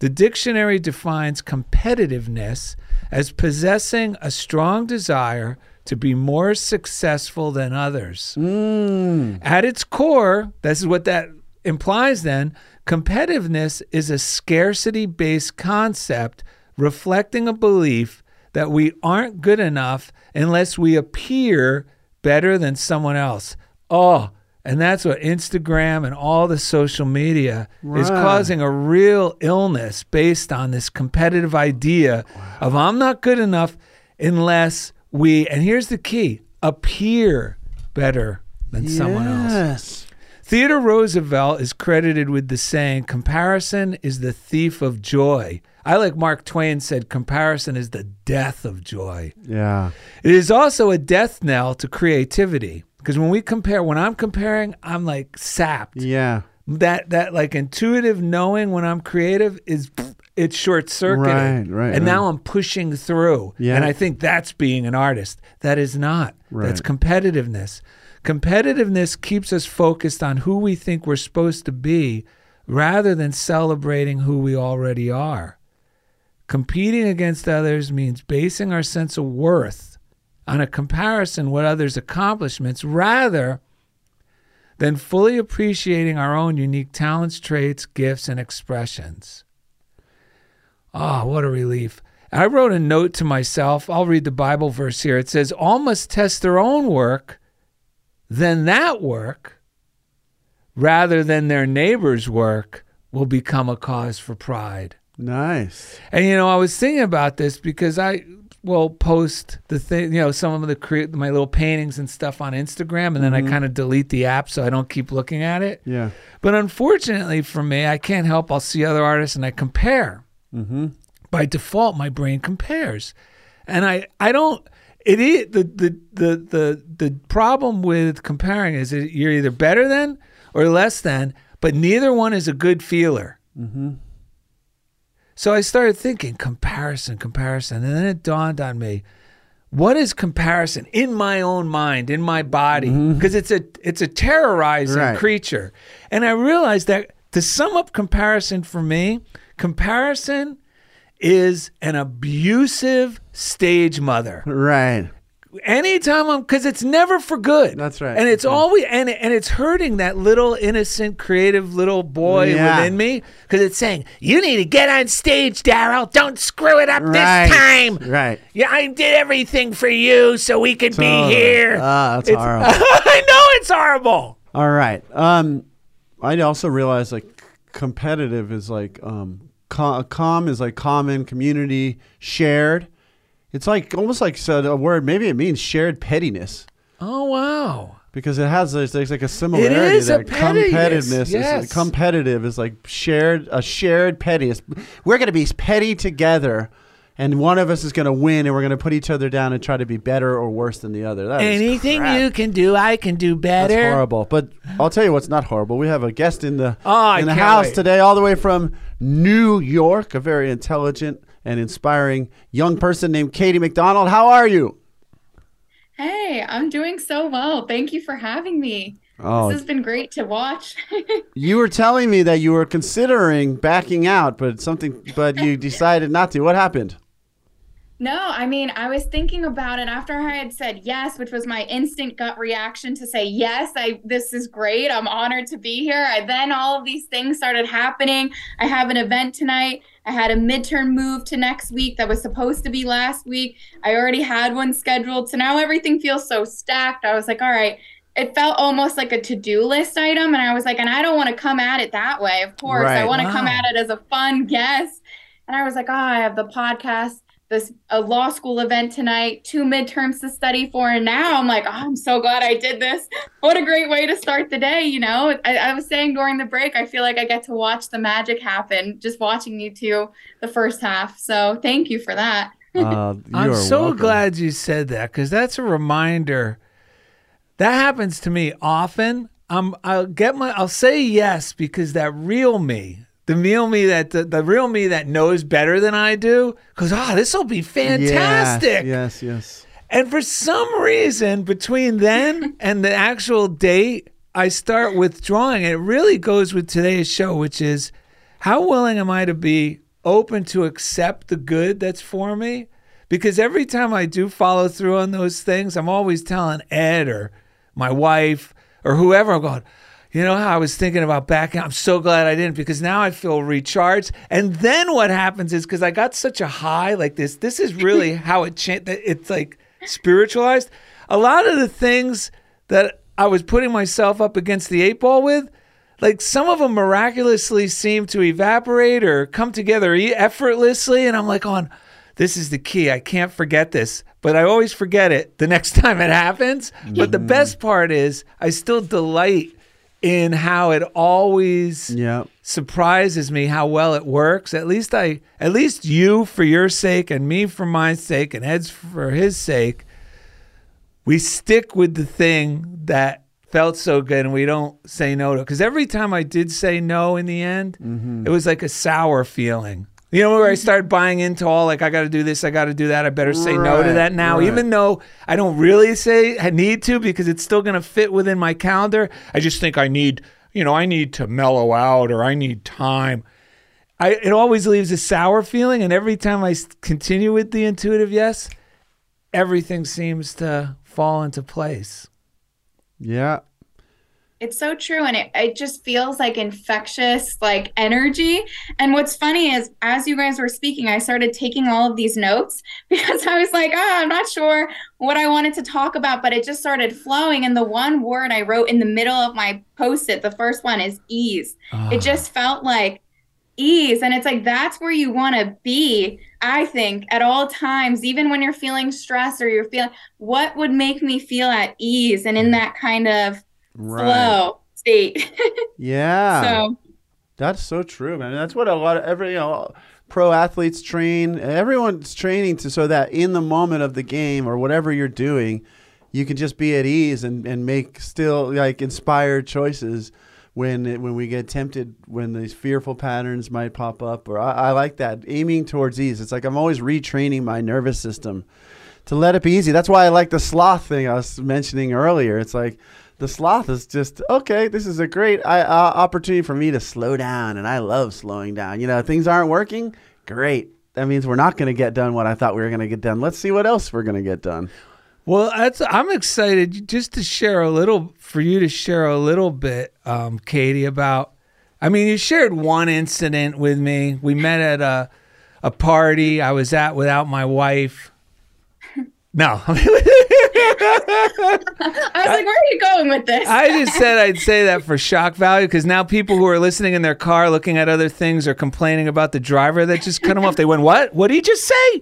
The dictionary defines competitiveness as possessing a strong desire to be more successful than others. Hmm. At its core, this is what that implies then competitiveness is a scarcity based concept reflecting a belief that we aren't good enough unless we appear better than someone else. Oh, and that's what Instagram and all the social media is causing a real illness based on this competitive idea of I'm not good enough unless we, and here's the key, appear better than someone else. Yes. Theodore Roosevelt is credited with the saying, comparison is the thief of joy. I like Mark Twain said, comparison is the death of joy. Yeah. It is also a death knell to creativity. Because when we compare, when I'm comparing, I'm like sapped. Yeah. That that like intuitive knowing when I'm creative is it's short circuited. Right, right, And now. I'm pushing through. Yeah. And I think that's being an artist. That is not. Right. That's competitiveness. Competitiveness keeps us focused on who we think we're supposed to be rather than celebrating who we already are. Competing against others means basing our sense of worth on a comparison with others' accomplishments rather than fully appreciating our own unique talents, traits, gifts, and expressions. Ah, what a relief. I wrote a note to myself. I'll read the Bible verse here. It says, All must test their own work, then that work, rather than their neighbor's work, will become a cause for pride. Nice. And you know, I was thinking about this because I will post the thing, you know, some of the cre- my little paintings and stuff on Instagram, and then I kind of delete the app so I don't keep looking at it. Yeah. But unfortunately for me, I can't help. I'll see other artists and I compare. Mm-hmm. By default, my brain compares, and I I don't. It is the the the the the problem with comparing is that you're either better than or less than, but neither one is a good feeler. So I started thinking comparison, comparison, and then it dawned on me, what is comparison in my own mind, in my body? Mm-hmm. Because it's a it's a terrorizing Right. creature, and I realized that to sum up comparison for me, comparison is an abusive stage mother Right. Anytime I'm because it's never for good. That's right. And it's right. always and and it's hurting that little innocent, creative little boy Yeah. within me because it's saying you need to get on stage, Daryl. Don't screw it up Right. this time. Right. Yeah, I did everything for you so we could be here. Ah, that's It's- horrible. I know it's horrible. All right. Um, I also realized like competitive is like um, co- com is like common, community, shared. It's like almost like said a word. Maybe it means shared pettiness Oh wow. because it has there's, there's like a similarity. is a there. pettiness, Competitiveness yes. is competitive is like shared a shared pettiness. We're gonna be petty together. and one of us is going to win, and we're going to put each other down and try to be better or worse than the other. That is Anything crap. you can do, I can do better. That's horrible. But I'll tell you what's not horrible. We have a guest in the Oh, I in the can't house wait. today, all the way from New York. A very intelligent and inspiring young person named Katie McDonald. How are you? Hey, I'm doing so well. Thank you for having me. Oh, This has been great to watch. you were telling me that you were considering backing out, but something, but you decided not to. What happened? No, I mean, I was thinking about it after I had said yes, which was my instant gut reaction to say yes, I this is great. I'm honored to be here. I then all of these things started happening. I have an event tonight. I had a midterm move to next week that was supposed to be last week. I already had one scheduled. So now everything feels so stacked. I was like, all right, it felt almost like a to-do list item and i was like and i don't want to come at it that way of course i want to come at it as a fun guest and i was like oh i have the podcast this a law school event tonight two midterms to study for and now i'm like oh i'm so glad i did this what a great way to start the day you know I, I was saying during the break i feel like i get to watch the magic happen just watching you two the first half so thank you for that Uh, I'm you're so welcome. glad you said that because that's a reminder. That happens to me often. I'm, I'll get my, I'll say yes because that real me, the real me that the, the real me that knows better than I do, goes, oh, ah, this will be fantastic. Yes, yes, yes. And for some reason, between then and the actual date, I start withdrawing. And it really goes with today's show, which is how willing am I to be open to accept the good that's for me? Because every time I do follow through on those things, I'm always telling Ed or my wife or whoever, I'm going, you know how I was thinking about backing? I'm so glad I didn't because now I feel recharged. And then what happens is because I got such a high like this, this is really how it changed. It's like spiritualized. A lot of the things that I was putting myself up against the eight ball with, like some of them miraculously seem to evaporate or come together effortlessly. And I'm like, on, this is the key. I can't forget this, but I always forget it the next time it happens. But the mm-hmm. best part is I still delight in how it always Yeah. surprises me how well it works. At least I, at least you for your sake and me for my sake and Ed's for his sake, we stick with the thing that felt so good and we don't say no to. Because every time I did say no in the end, mm-hmm. it was like a sour feeling. You know, where I mm-hmm. start buying into all like I got to do this, I got to do that. I better say no to Right, that now, right. even though I don't really say I need to because it's still going to fit within my calendar. I just think I need, you know, I need to mellow out or I need time. I it always leaves a sour feeling, and every time I s- continue with the intuitive yes, everything seems to fall into place. Yeah. It's so true. And it, it just feels like infectious, like energy. And what's funny is, as you guys were speaking, I started taking all of these notes because I was like, oh, I'm not sure what I wanted to talk about, but it just started flowing. And the one word I wrote in the middle of my post it, the first one is ease. It ah. just felt like ease. And it's like, that's where you want to be, I think, at all times, even when you're feeling stress or you're feeling, what would make me feel at ease and in mm. that kind of Right. flow state. Yeah. so That's so true, man. That's what a lot of every you know pro athletes train. Everyone's training to so that in the moment of the game or whatever you're doing, you can just be at ease and, and make still like inspired choices when it, when we get tempted when these fearful patterns might pop up. Or I, I like that aiming towards ease. It's like I'm always retraining my nervous system to let it be easy. That's why I like the sloth thing I was mentioning earlier. It's like the sloth is just okay. This is a great uh, opportunity for me to slow down, and I love slowing down. You know, things aren't working. Great. That means we're not going to get done what I thought we were going to get done. Let's see what else we're going to get done. Well, I'm excited just to share a little for you to share a little bit, um, Katie, about. I mean, you shared one incident with me. We met at a a party I was at without my wife. No, I was like, where are you going with this? I just said I'd say that for shock value because now people who are listening in their car looking at other things are complaining about the driver that just cut them off. They went, "What? What did he just say?"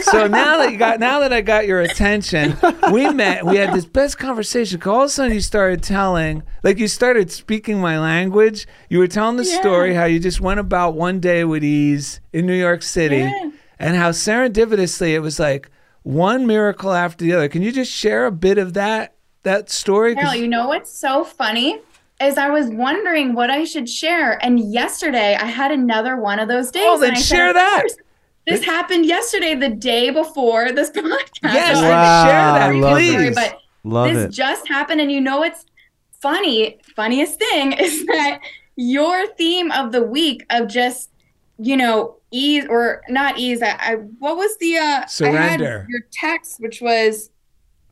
so now that you got, now that I got your attention, we met. We had this best conversation. 'cause All of a sudden, you started telling, like you started speaking my language. You were telling the Yeah. story how you just went about one day with ease in New York City. Yeah. and how serendipitously it was like one miracle after the other. Can you just share a bit of that that story? Carol, you know what's so funny is I was wondering what I should share, and yesterday I had another one of those days. Oh, then and I said, share "Of that." course, This happened yesterday, the day before this podcast. Yes, So Wow, share that, I love Sorry, please. but Love this it. just happened, and you know what's funny? Funniest thing is that your theme of the week of just you know ease or not ease. I, I what was the uh Surrender. your text, which was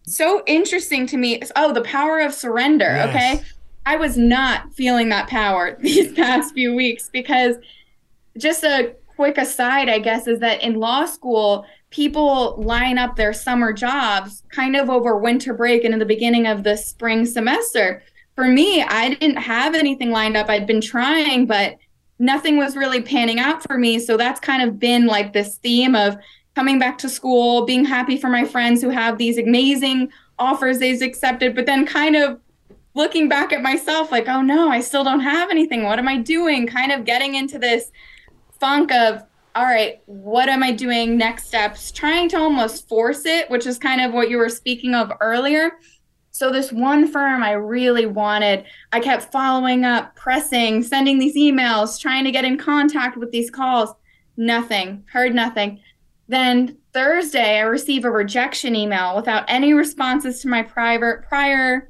so interesting to me. Oh, the power of surrender. Yes. Okay, I was not feeling that power these past few weeks because just a quick aside, I guess, is that in law school, people line up their summer jobs kind of over winter break and in the beginning of the spring semester. For me, I didn't have anything lined up. I'd been trying, but nothing was really panning out for me. So that's kind of been like this theme of coming back to school, being happy for my friends who have these amazing offers they've accepted, but then kind of looking back at myself like, oh no, I still don't have anything. What am I doing? Kind of getting into this funk of, all right, what am I doing? Next steps, trying to almost force it, which is kind of what you were speaking of earlier. So, this one firm I really wanted, I kept following up, pressing, sending these emails, trying to get in contact with these calls. Nothing, heard nothing. Then Thursday, I receive a rejection email without any responses to my private prior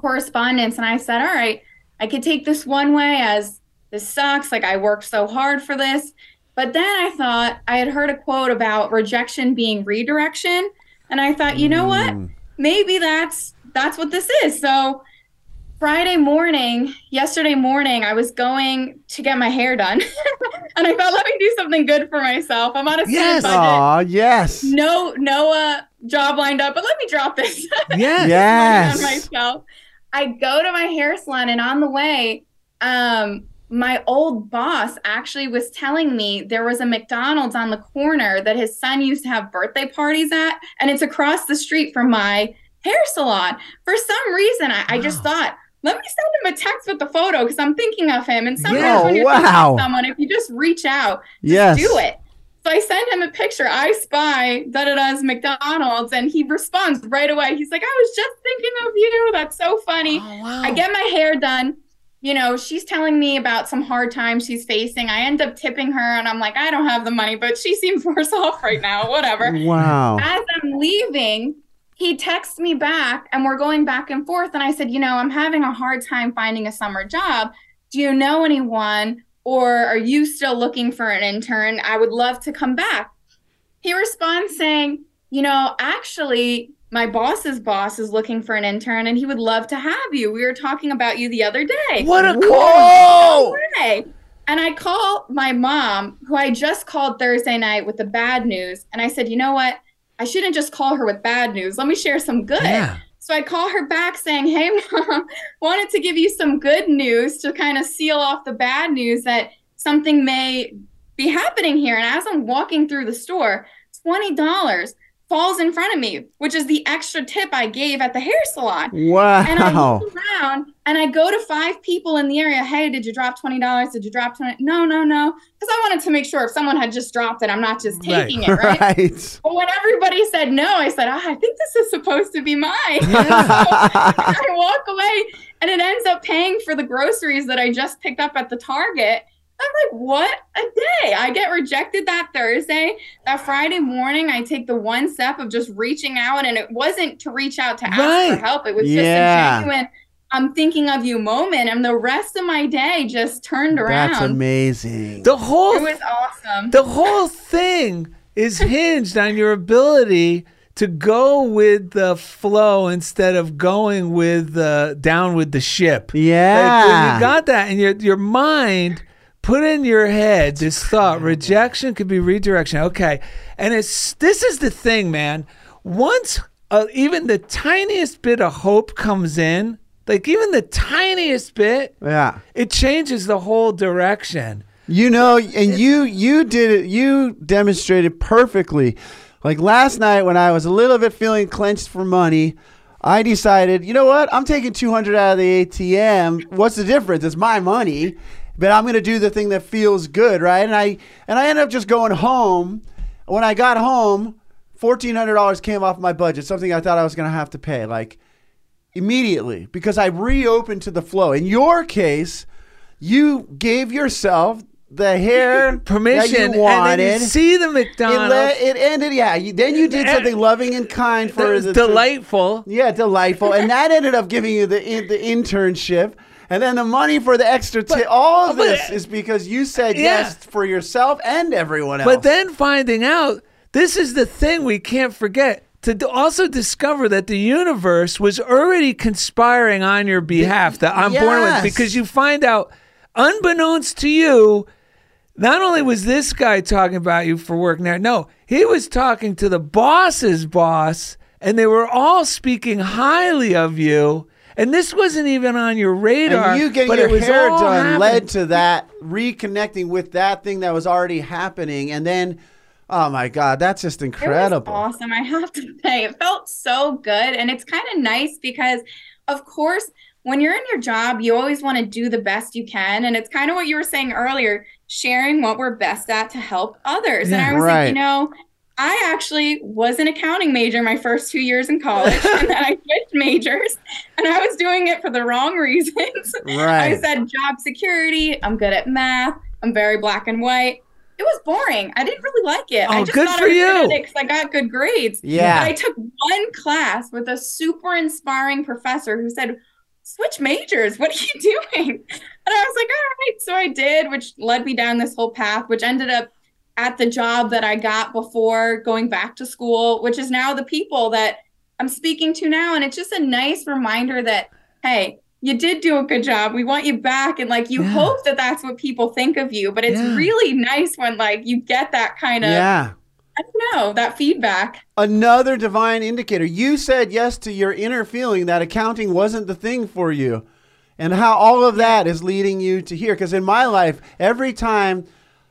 correspondence. And I said, all right, I could take this one way as this sucks. Like I worked so hard for this. But then I thought I had heard a quote about rejection being redirection. And I thought, you know what? Mm. Maybe that's that's what this is. So Friday morning, yesterday morning, I was going to get my hair done. and I thought, let me do something good for myself. I'm on a Yes. budget. Aw, yes. No, no uh, job lined up, but let me drop this. Yes. Yes. on myself. I go to my hair salon, and on the way, um, my old boss actually was telling me there was a McDonald's on the corner that his son used to have birthday parties at, and it's across the street from my hair salon. For some reason, I, I just thought, let me send him a text with the photo because I'm thinking of him. And sometimes Yeah. when you're thinking wow. of someone, if you just reach out, Yes. do it. So I send him a picture. I spy da da da's McDonald's, and he responds right away. He's like, "I was just thinking of you. That's so funny." Oh, wow. I get my hair done. You know, she's telling me about some hard times she's facing. I end up tipping her, and I'm like, I don't have the money, but she seems worse off right now. Whatever. Wow. As I'm leaving, he texts me back, and we're going back and forth. And I said, You know, I'm having a hard time finding a summer job. Do you know anyone? Or are you still looking for an intern? I would love to come back. He responds saying, You know, actually, my boss's boss is looking for an intern and he would love to have you. We were talking about you the other day. What a call! And I call my mom, who I just called Thursday night with the bad news. And I said, You know what? I shouldn't just call her with bad news. Let me share some good. Yeah. So I call her back saying, Hey, mom, wanted to give you some good news to kind of seal off the bad news that something may be happening here. And as I'm walking through the store, $20 falls in front of me, which is the extra tip I gave at the hair salon. Wow. And I look around and I go to five people in the area. Hey, did you drop twenty dollars? Did you drop twenty? No, no, no. Because I wanted to make sure if someone had just dropped it, I'm not just Right. taking it, right? Right. But when everybody said no, I said, ah, I think this is supposed to be mine. I walk away and it ends up paying for the groceries that I just picked up at the Target. I'm like, what a day. I get rejected that Thursday. That Friday morning, I take the one step of just reaching out. And it wasn't to reach out to ask Right. for help, it was Yeah. just a genuine, I'm thinking of you moment. And the rest of my day just turned around. That's amazing. The whole It was awesome. the whole thing is hinged on your ability to go with the flow instead of going with the down with the ship. Like, Yeah. you got that, and your your mind put in your head this thought: rejection could be redirection. Okay, and it's this is the thing, man. Once uh, even the tiniest bit of hope comes in, like even the tiniest bit, yeah. it changes the whole direction. You know, and you you did it. You demonstrated perfectly. Like last night when I was a little bit feeling clenched for money, I decided, you know what? I'm taking 200 out of the ATM. What's the difference? It's my money, but I'm going to do the thing that feels good, right? And I and I ended up just going home when I got home, fourteen hundred dollars came off my budget, something I thought I was going to have to pay, like immediately, because I reopened to the flow. In your case, you gave yourself the hair Permission, that you wanted. then you see the it, McDonald's. le- it ended, yeah. You, then you did something loving and kind for was the delightful. yeah, delightful, and that ended up giving you the the internship, and then the money for the extra. T- all of this is because you said Yeah. yes for yourself and everyone else. But then finding out this is the thing we can't forget to also discover that the universe was already conspiring on your behalf that I'm born with because you find out unbeknownst to you not only was this guy talking about you for working there no he was talking to the boss's boss and they were all speaking highly of you and this wasn't even on your radar and you getting but your it was hair all done happening. led to that reconnecting with that thing that was already happening, and then. Oh my God, that's just It incredible. was awesome. I have to say, it felt so good. And it's kind of nice because, of course, when you're in your job, you always want to do the best you can. And it's kind of what you were saying earlier sharing what we're best at to help others. and Yeah. I was Right. like, you know, I actually was an accounting major my first two years in college. and then I switched majors and I was doing it for the wrong reasons. Right. I said job security. I'm good at math. I'm very black and white. It was boring. I didn't really like it. I Oh, just good thought for I was you. at I got good grades. Yeah. But I took one class with a super inspiring professor who said, "Switch majors. What are you doing?" And I was like, "All right." So I did, which led me down this whole path, which ended up at the job that I got before going back to school, which is now the people that I'm speaking to now. And it's just a nice reminder that, hey, you did do a good job. We want you back. And like, you Yeah. hope that that's what people think of you. But it's Yeah. really nice when like you get that kind of, Yeah. I don't know, that feedback. Another divine indicator. You said yes to your inner feeling that accounting wasn't the thing for you. And how all of that is leading you to here. Because in my life, every time,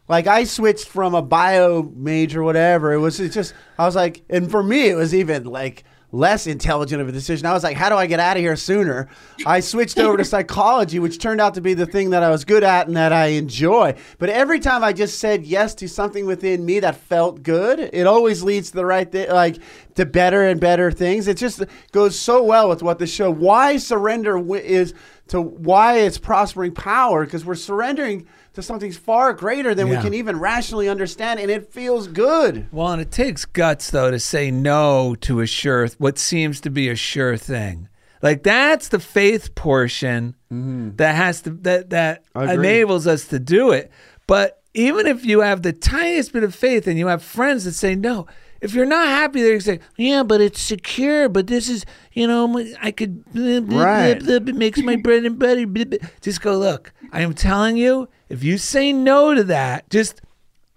like I switched from a bio major, whatever, it was it's just, I was like, and for me, it was even like less intelligent of a decision. I was like, how do I get out of here sooner? I switched over to psychology, which turned out to be the thing that I was good at and that I enjoy. But every time I just said yes to something within me that felt good, it always leads to the right thing, like to better and better things. It just goes so well with what the show. Why surrender is to why it's prospering power because we're surrendering to something far greater than Yeah. we can even rationally understand, and it feels good. Well, and it takes guts though to say no to a sure what seems to be a sure thing. Like that's the faith portion mm-hmm. that has to that that enables us to do it. But even if you have the tiniest bit of faith and you have friends that say no, if you're not happy there, you say, "Yeah, but it's secure. But this is, you know, I could. blah, blah, Right. blah, it makes my bread and butter." blah, blah." Just go look. I am telling you, if you say no to that, just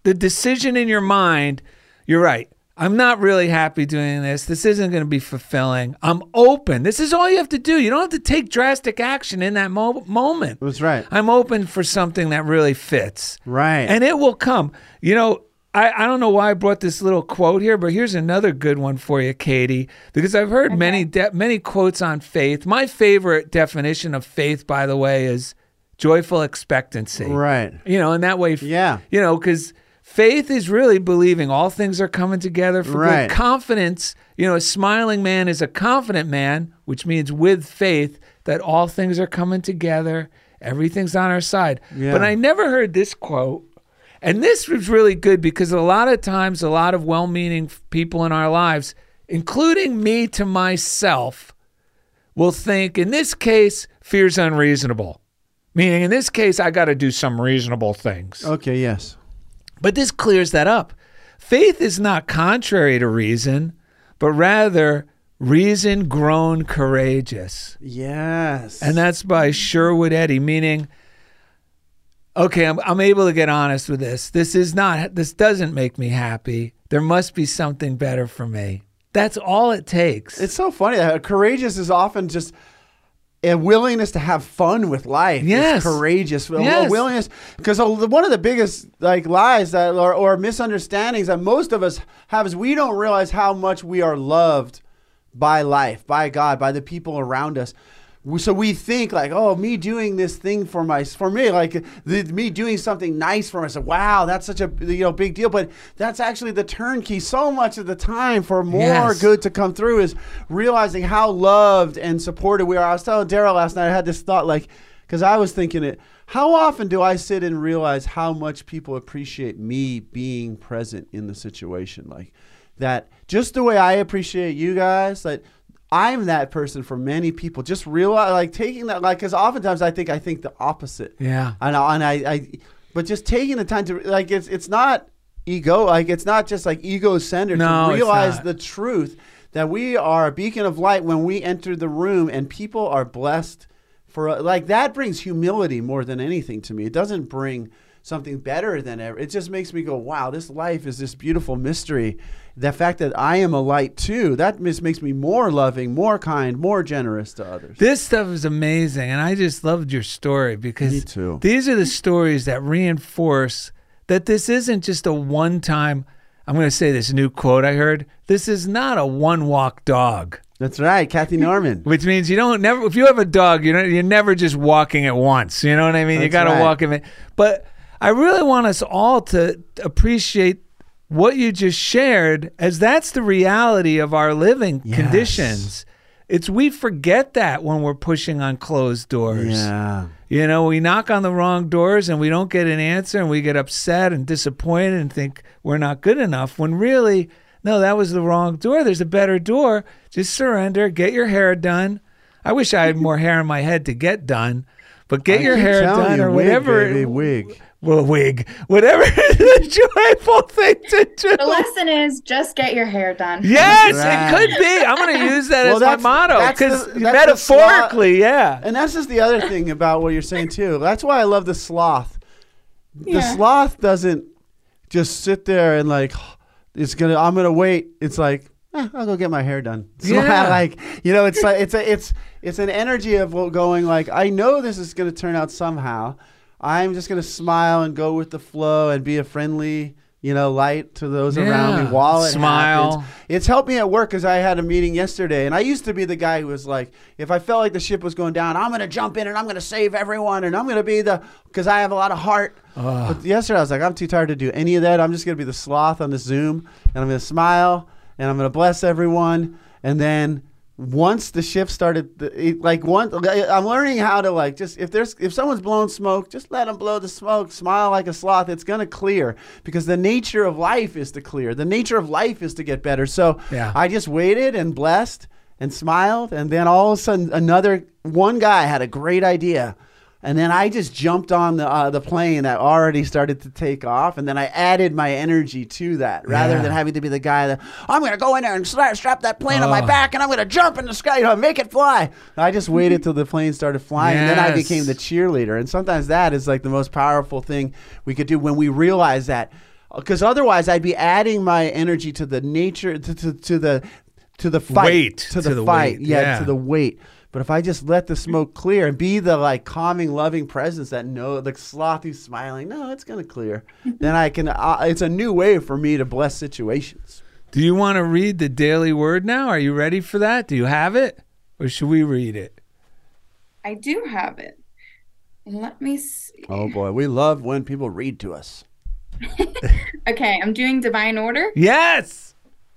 the decision in your mind, you're right. I'm not really happy doing this. This isn't going to be fulfilling. I'm open. This is all you have to do. You don't have to take drastic action in that mo- moment. That's right. I'm open for something that really fits. Right. And it will come. You know, I, I don't know why I brought this little quote here, but here's another good one for you, Katie, because I've heard many de- many quotes on faith. My favorite definition of faith, by the way, is joyful expectancy. Right. You know, and that way, Yeah. you know, because faith is really believing all things are coming together for Right. good. Confidence, you know, a smiling man is a confident man, which means with faith that all things are coming together, everything's on our side. Yeah. But I never heard this quote. And this was really good because a lot of times, a lot of well meaning people in our lives, including me to myself, will think, in this case, fear's unreasonable. Meaning, in this case, I got to do some reasonable things. Okay, yes. But this clears that up. Faith is not contrary to reason, but rather reason grown courageous. Yes. And that's by Sherwood Eddy, meaning, okay, I'm, I'm able to get honest with this. This is not, this doesn't make me happy. There must be something better for me. That's all it takes. It's so funny that courageous is often just a willingness to have fun with life. Yes. It's courageous. A- a Yes. willingness because one of the biggest like lies that or, or misunderstandings that most of us have is we don't realize how much we are loved by life, by God, by the people around us. So we think like, oh, me doing this thing for my for me, like the, me doing something nice for myself. Wow, that's such a you know big deal. But that's actually the turnkey. So much of the time for more Yes. good to come through is realizing how loved and supported we are. I was telling Daryl last night. I had this thought like, because I was thinking it. How often do I sit and realize how much people appreciate me being present in the situation? Like that, just the way I appreciate you guys. Like I'm that person for many people. Just realize, like taking that, like, because oftentimes I think I think the opposite. Yeah. And I, and I, I, but just taking the time to like, it's it's not ego, like it's not just like ego centered No, to realize the truth that we are a beacon of light when we enter the room and people are blessed for like that brings humility more than anything to me. It doesn't bring something better than ever. It just makes me go, wow, this life is this beautiful mystery. The fact that I am a light too, that just makes me more loving, more kind, more generous to others. This stuff is amazing, and I just loved your story because these are the stories that reinforce that this isn't just a one-time. I'm going to say this new quote I heard. This is not a one-walk dog, That's right, Kathy Norman. which means you don't never. If you have a dog, you're you're never just walking at once. You know what I mean? you got to right. walk him. in. But I really want us all to appreciate what you just shared, as that's the reality of our living Yes. conditions. It's we forget that when we're pushing on closed doors. yeah. You know, we knock on the wrong doors and we don't get an answer and we get upset and disappointed and think we're not good enough when really, no, that was the wrong door. There's a better door. Just surrender, get your hair done. I wish I had more hair in my head to get done, but get I your hair done you, or wig, whatever. baby, wig. Well, wig, whatever is the joyful thing to do. The lesson is just get your hair done. Yes, Right. it could be. I'm going to use that Well, as my motto because the- that's metaphorically, yeah. And that's just the other thing about what you're saying too. That's why I love the sloth. The Yeah. sloth doesn't just sit there and like it's gonna I'm gonna wait. It's like eh, I'll go get my hair done. It's not Yeah. like you know, it's like it's a it's it's an energy of going like I know this is gonna turn out somehow. I'm just gonna smile and go with the flow and be a friendly, you know, light to those around me while it Smile. happens. It's helped me at work because I had a meeting yesterday, and I used to be the guy who was like, if I felt like the ship was going down, I'm gonna jump in and I'm gonna save everyone, and I'm gonna be the because I have a lot of heart. But yesterday I was like, I'm too tired to do any of that. I'm just gonna be the sloth on the Zoom, and I'm gonna smile, and I'm gonna bless everyone, and then. Once the shift started, it, like one, I'm learning how to like just if there's if someone's blowing smoke, just let them blow the smoke. Smile like a sloth. It's gonna clear because the nature of life is to clear. The nature of life is to get better. So Yeah. I just waited and blessed and smiled, and then all of a sudden, another one guy had a great idea, and then I just jumped on the uh, the plane that already started to take off, and then I added my energy to that rather Yeah. than having to be the guy that I'm going to go in there and strap, strap that plane on my Oh. back, and I'm going to jump in the sky, you know, make it fly. I just waited till the plane started flying, and then I became the cheerleader, and sometimes that is like the most powerful thing we could do when we realize that because otherwise I'd be adding my energy to the nature to, to, to the to the fight Weight, to the, to the fight yeah, yeah. to the weight but if I just let the smoke clear and be the like calming loving presence that no the slothy smiling no it's gonna clear then I can uh, it's a new way for me to bless situations Do you want to read the daily word now? Are you ready for that? Do you have it? Or should we read it? I do have it. Let me see. oh boy we love when people read to us Okay, I'm doing divine order. Yes.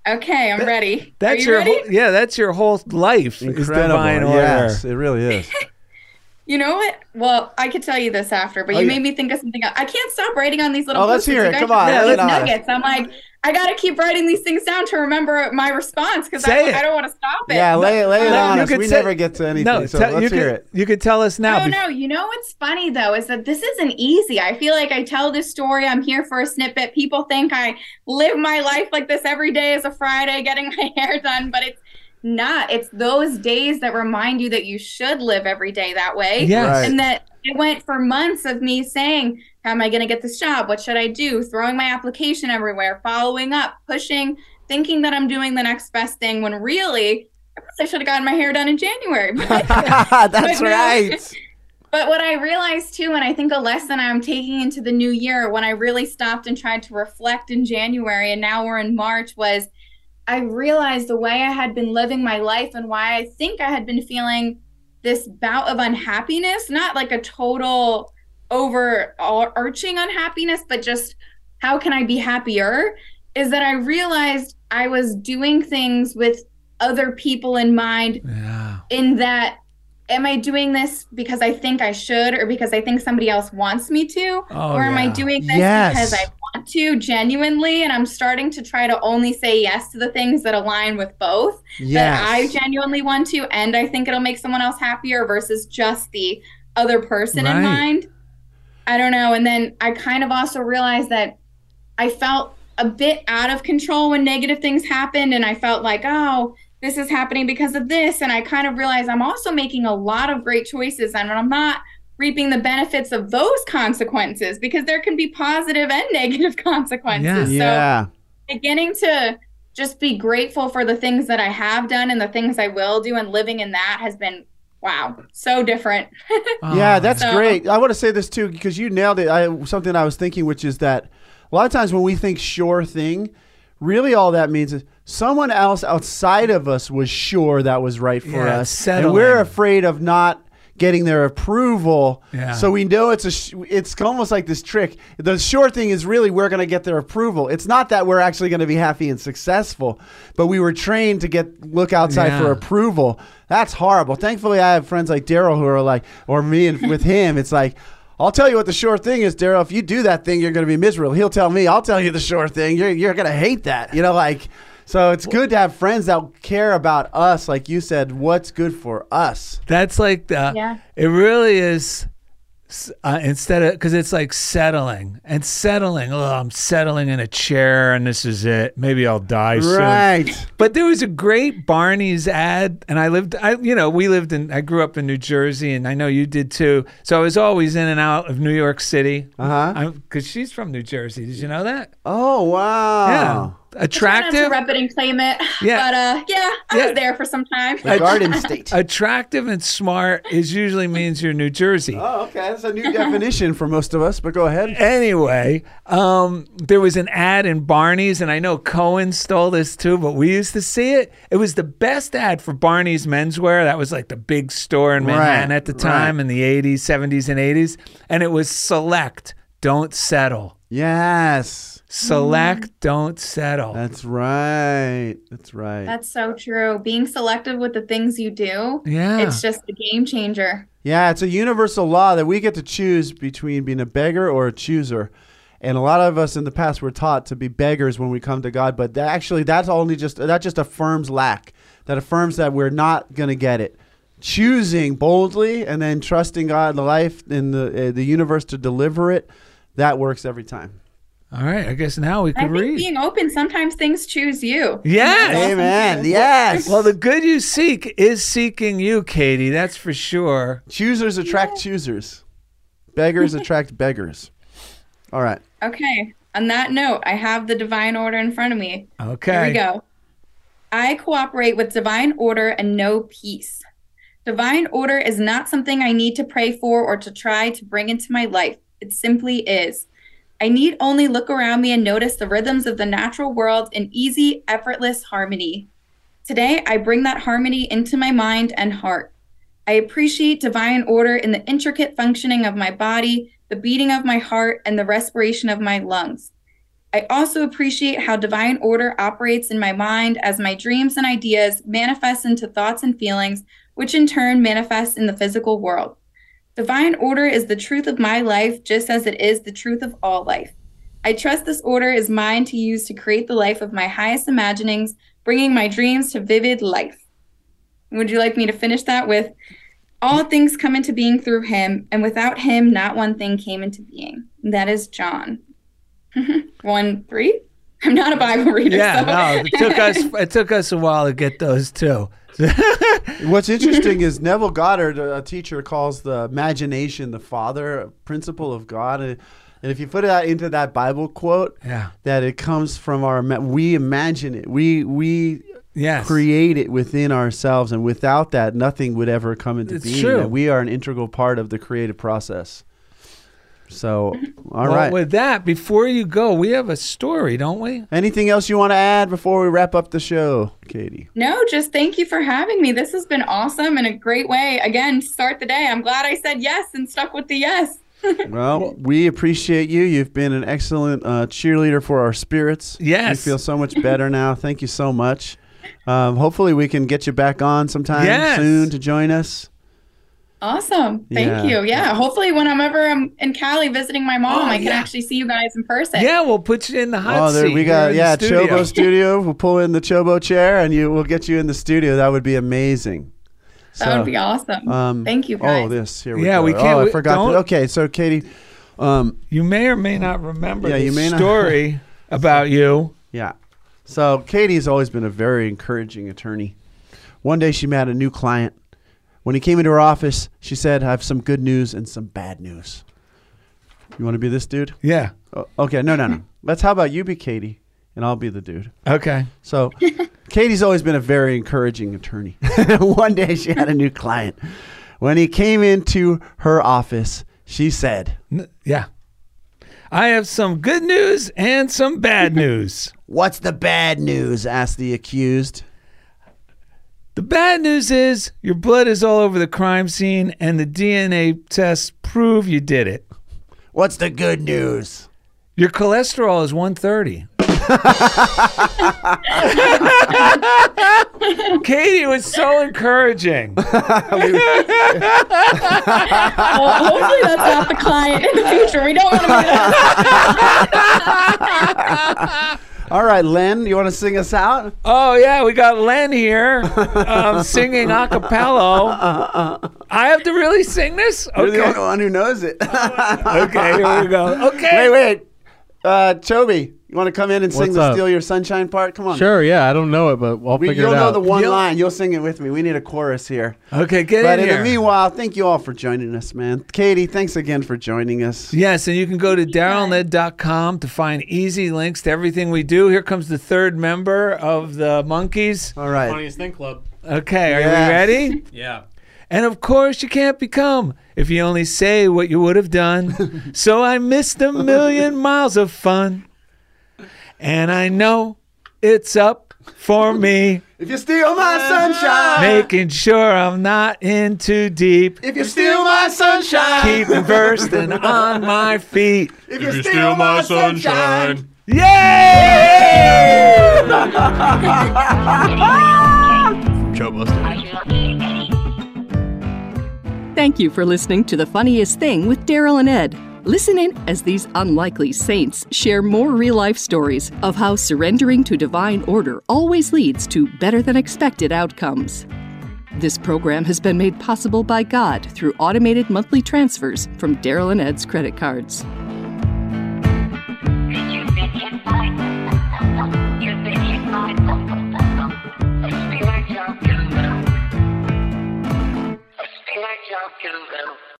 Okay, I'm ready. Are That's you your ready? whole, yeah, that's your whole life is divine order. yes it really is You know what? Well, I could tell you this after, but Oh, you yeah. made me think of something else. I can't stop writing on these little. Oh, let's hear it. guys Come on, these lay it on us. nuggets. I'm like, I gotta keep writing these things down to remember my response because I. I don't want to stop it. yeah lay, it- lay it No, on you us could we say- never get to anything No, so tell- let's you hear could, it You could tell us now. No, bef- no. You know what's funny though is that this isn't easy. I feel like I tell this story. I'm here for a snippet. People think I live my life like this every day is a Friday, getting my hair done, but it's not. It's those days that remind you that you should live every day that way. Yes. Right. And that it went for months of me saying, How am I going to get this job? What should I do? Throwing my application everywhere, following up, pushing, thinking that I'm doing the next best thing when really I probably should have gotten my hair done in January. But that's But right but what I realized too, and I think a lesson I'm taking into the new year when I really stopped and tried to reflect in January and now we're in March was I realized the way I had been living my life and why I think I had been feeling this bout of unhappiness, not like a total overarching unhappiness, but just how can I be happier? Is that I realized I was doing things with other people in mind Yeah. in that am I doing this because I think I should or because I think somebody else wants me to? Oh, or am I doing this Yes. because I want to genuinely? And I'm starting to try to only say yes to the things that align with both that I genuinely want to and I think it'll make someone else happier versus just the other person Right. in mind. I don't know. And then I kind of also realized that I felt a bit out of control when negative things happened and I felt like, oh, this is happening because of this. And I kind of realized I'm also making a lot of great choices and I'm not reaping the benefits of those consequences because there can be positive and negative consequences. So yeah. beginning to just be grateful for the things that I have done and the things I will do and living in that has been wow, so different. Oh, yeah, Oh, that's So- great. I want to say this too because you nailed it. I something I was thinking, which is that a lot of times when we think sure thing, really all that means is someone else outside of us was sure that was right for Yeah, us, settling. and we're afraid of not getting their approval. Yeah. So we know it's a sh- it's almost like this trick. The sure thing is really we're going to get their approval. It's not that we're actually going to be happy and successful, but we were trained to get look outside Yeah. for approval. That's horrible. Thankfully, I have friends like Daryl who are like, or me and with him, it's like. I'll tell you what the sure thing is, Daryl. If you do that thing, you're going to be miserable. He'll tell me, I'll tell you the sure thing. You're, you're going to hate that. You know, like, so it's good to have friends that care about us, like you said, what's good for us. That's like the. Yeah. It really is. Uh, instead of because it's like settling and settling. Oh, I'm settling in a chair and this is it. Maybe I'll die soon. Right. But there was a great Barney's ad, and I lived. I you know we lived in. I grew up in New Jersey, and I know you did too. So I was always in and out of New York City. Uh huh. Because she's from New Jersey. Did you know that? Oh, wow. Yeah. Try not to Attractive. rep it and claim it. Yeah. But uh yeah, I Yeah. was there for some time. The Garden State. Attractive and smart is usually means you're New Jersey. Oh, okay. That's a new definition for most of us, but go ahead. Anyway, um, there was an ad in Barney's, and I know Cohen stole this too, but we used to see it. It was the best ad for Barney's menswear. That was like the big store in Manhattan Right, at the time right. in the 80s, 70s, and 80s. And it was select, don't settle. Yes. Select, don't settle. That's right. That's right. That's so true. Being selective with the things you do, Yeah. it's just a game changer. Yeah, it's a universal law that we get to choose between being a beggar or a chooser. And a lot of us in the past were taught to be beggars when we come to God, but that actually that's only just that just affirms lack. That affirms that we're not going to get it. Choosing boldly and then trusting God the life in the uh, the universe to deliver it, that works every time. All right, I guess now we I could think read. being open, sometimes things choose you. Yes. Amen. Yes. Well, the good you seek is seeking you, Katie. That's for sure. choosers attract choosers. Beggars attract beggars. All right. Okay. On that note, I have the divine order in front of me. Okay. Here we go. I cooperate with divine order and know peace. Divine order is not something I need to pray for or to try to bring into my life. It simply is. I need only look around me and notice the rhythms of the natural world in easy, effortless harmony. Today, I bring that harmony into my mind and heart. I appreciate divine order in the intricate functioning of my body, the beating of my heart, and the respiration of my lungs. I also appreciate how divine order operates in my mind as my dreams and ideas manifest into thoughts and feelings, which in turn manifest in the physical world. Divine order is the truth of my life, just as it is the truth of all life. I trust this order is mine to use to create the life of my highest imaginings, bringing my dreams to vivid life. Would you like me to finish that with all things come into being through him, and without him, not one thing came into being? That is John. one three. I'm not a Bible reader. Yeah, so. no, it took us it took us a while to get those too. What's interesting is Neville Goddard, a teacher, calls the imagination the father principle of God. And, and if you put that into that Bible quote, Yeah. that it comes from our we imagine it, we we Yes. create it within ourselves, and without that, nothing would ever come into It's being. true. We are an integral part of the creative process. So, all well, right. with that, before you go, we have a story, don't we? Anything else you want to add before we wrap up the show, Katie? No, just thank you for having me. This has been awesome and a great way, again, to start the day. I'm glad I said yes and stuck with the yes. Well, we appreciate you. You've been an excellent uh, cheerleader for our spirits. Yes. We feel so much better now. Thank you so much. Um, hopefully, we can get you back on sometime Yes. soon to join us. Awesome. Thank Yeah. you. Yeah. Hopefully, when I'm ever um, in Cali visiting my mom, Oh, I can yeah. actually see you guys in person. Yeah, we'll put you in the hot seat. oh, there seat. we here got yeah, the studio. Chobo Studio. We'll pull in the Chobo chair, and you we'll get you in the studio. That would be amazing. that would be awesome. Um, Thank you, guys. Oh, this here we Yeah, go. we can't- Oh, I forgot. don't- to- okay, so Katie, um, You may or may not remember Yeah, the you may not- story about you. Yeah. So Katie's always been a very encouraging attorney. One day she met a new client. When he came into her office, she said, I have some good news and some bad news. You want to be this dude? Yeah. Oh, okay, no, no, no. Let's, how about you be Katie and I'll be the dude? Okay. So Katie's always been a very encouraging attorney. One day she had a new client. When he came into her office, she said, N- yeah. I have some good news and some bad news. What's the bad news? asked the accused. The bad news is your blood is all over the crime scene and the DNA tests prove you did it. What's the good news? Your cholesterol is 130. Katie was so encouraging. Well, oh, hopefully, that's not the client in the future. We don't want to be that. All right, Len, you want to sing us out? Oh yeah, we got Len here um, singing a cappella. I have to really sing this? You're the only one who knows it. Okay, here we go. Okay. wait, wait. Uh, Chobi, you want to come in and sing What's the up? "Steal Your Sunshine" part? Come on. Sure, yeah, I don't know it, but I'll We, figure it out. you'll know the one You'll- line. You'll sing it with me. We need a chorus here. Okay, get But in in here. the meanwhile, thank you all for joining us, man. Katie, thanks again for joining us. Yes, and you can go to darylned.com to find easy links to everything we do. Here comes the third member of the Monkeys. All right. Funniest thing club. Okay, are Yes. we ready? Yeah. And of course, you can't become if you only say what you would have done. so I missed a million miles of fun. And I know it's up for me, If you steal my sunshine, making sure I'm not in too deep. if you steal my sunshine, Keeping versed and on my feet. if you steal my sunshine. Yay! Thank you for listening to The Funniest Thing with Daryl and Ed. Listen in as these unlikely saints share more real life stories of how surrendering to divine order always leads to better than expected outcomes. This program has been made possible by God through automated monthly transfers from Daryl and Ed's credit cards.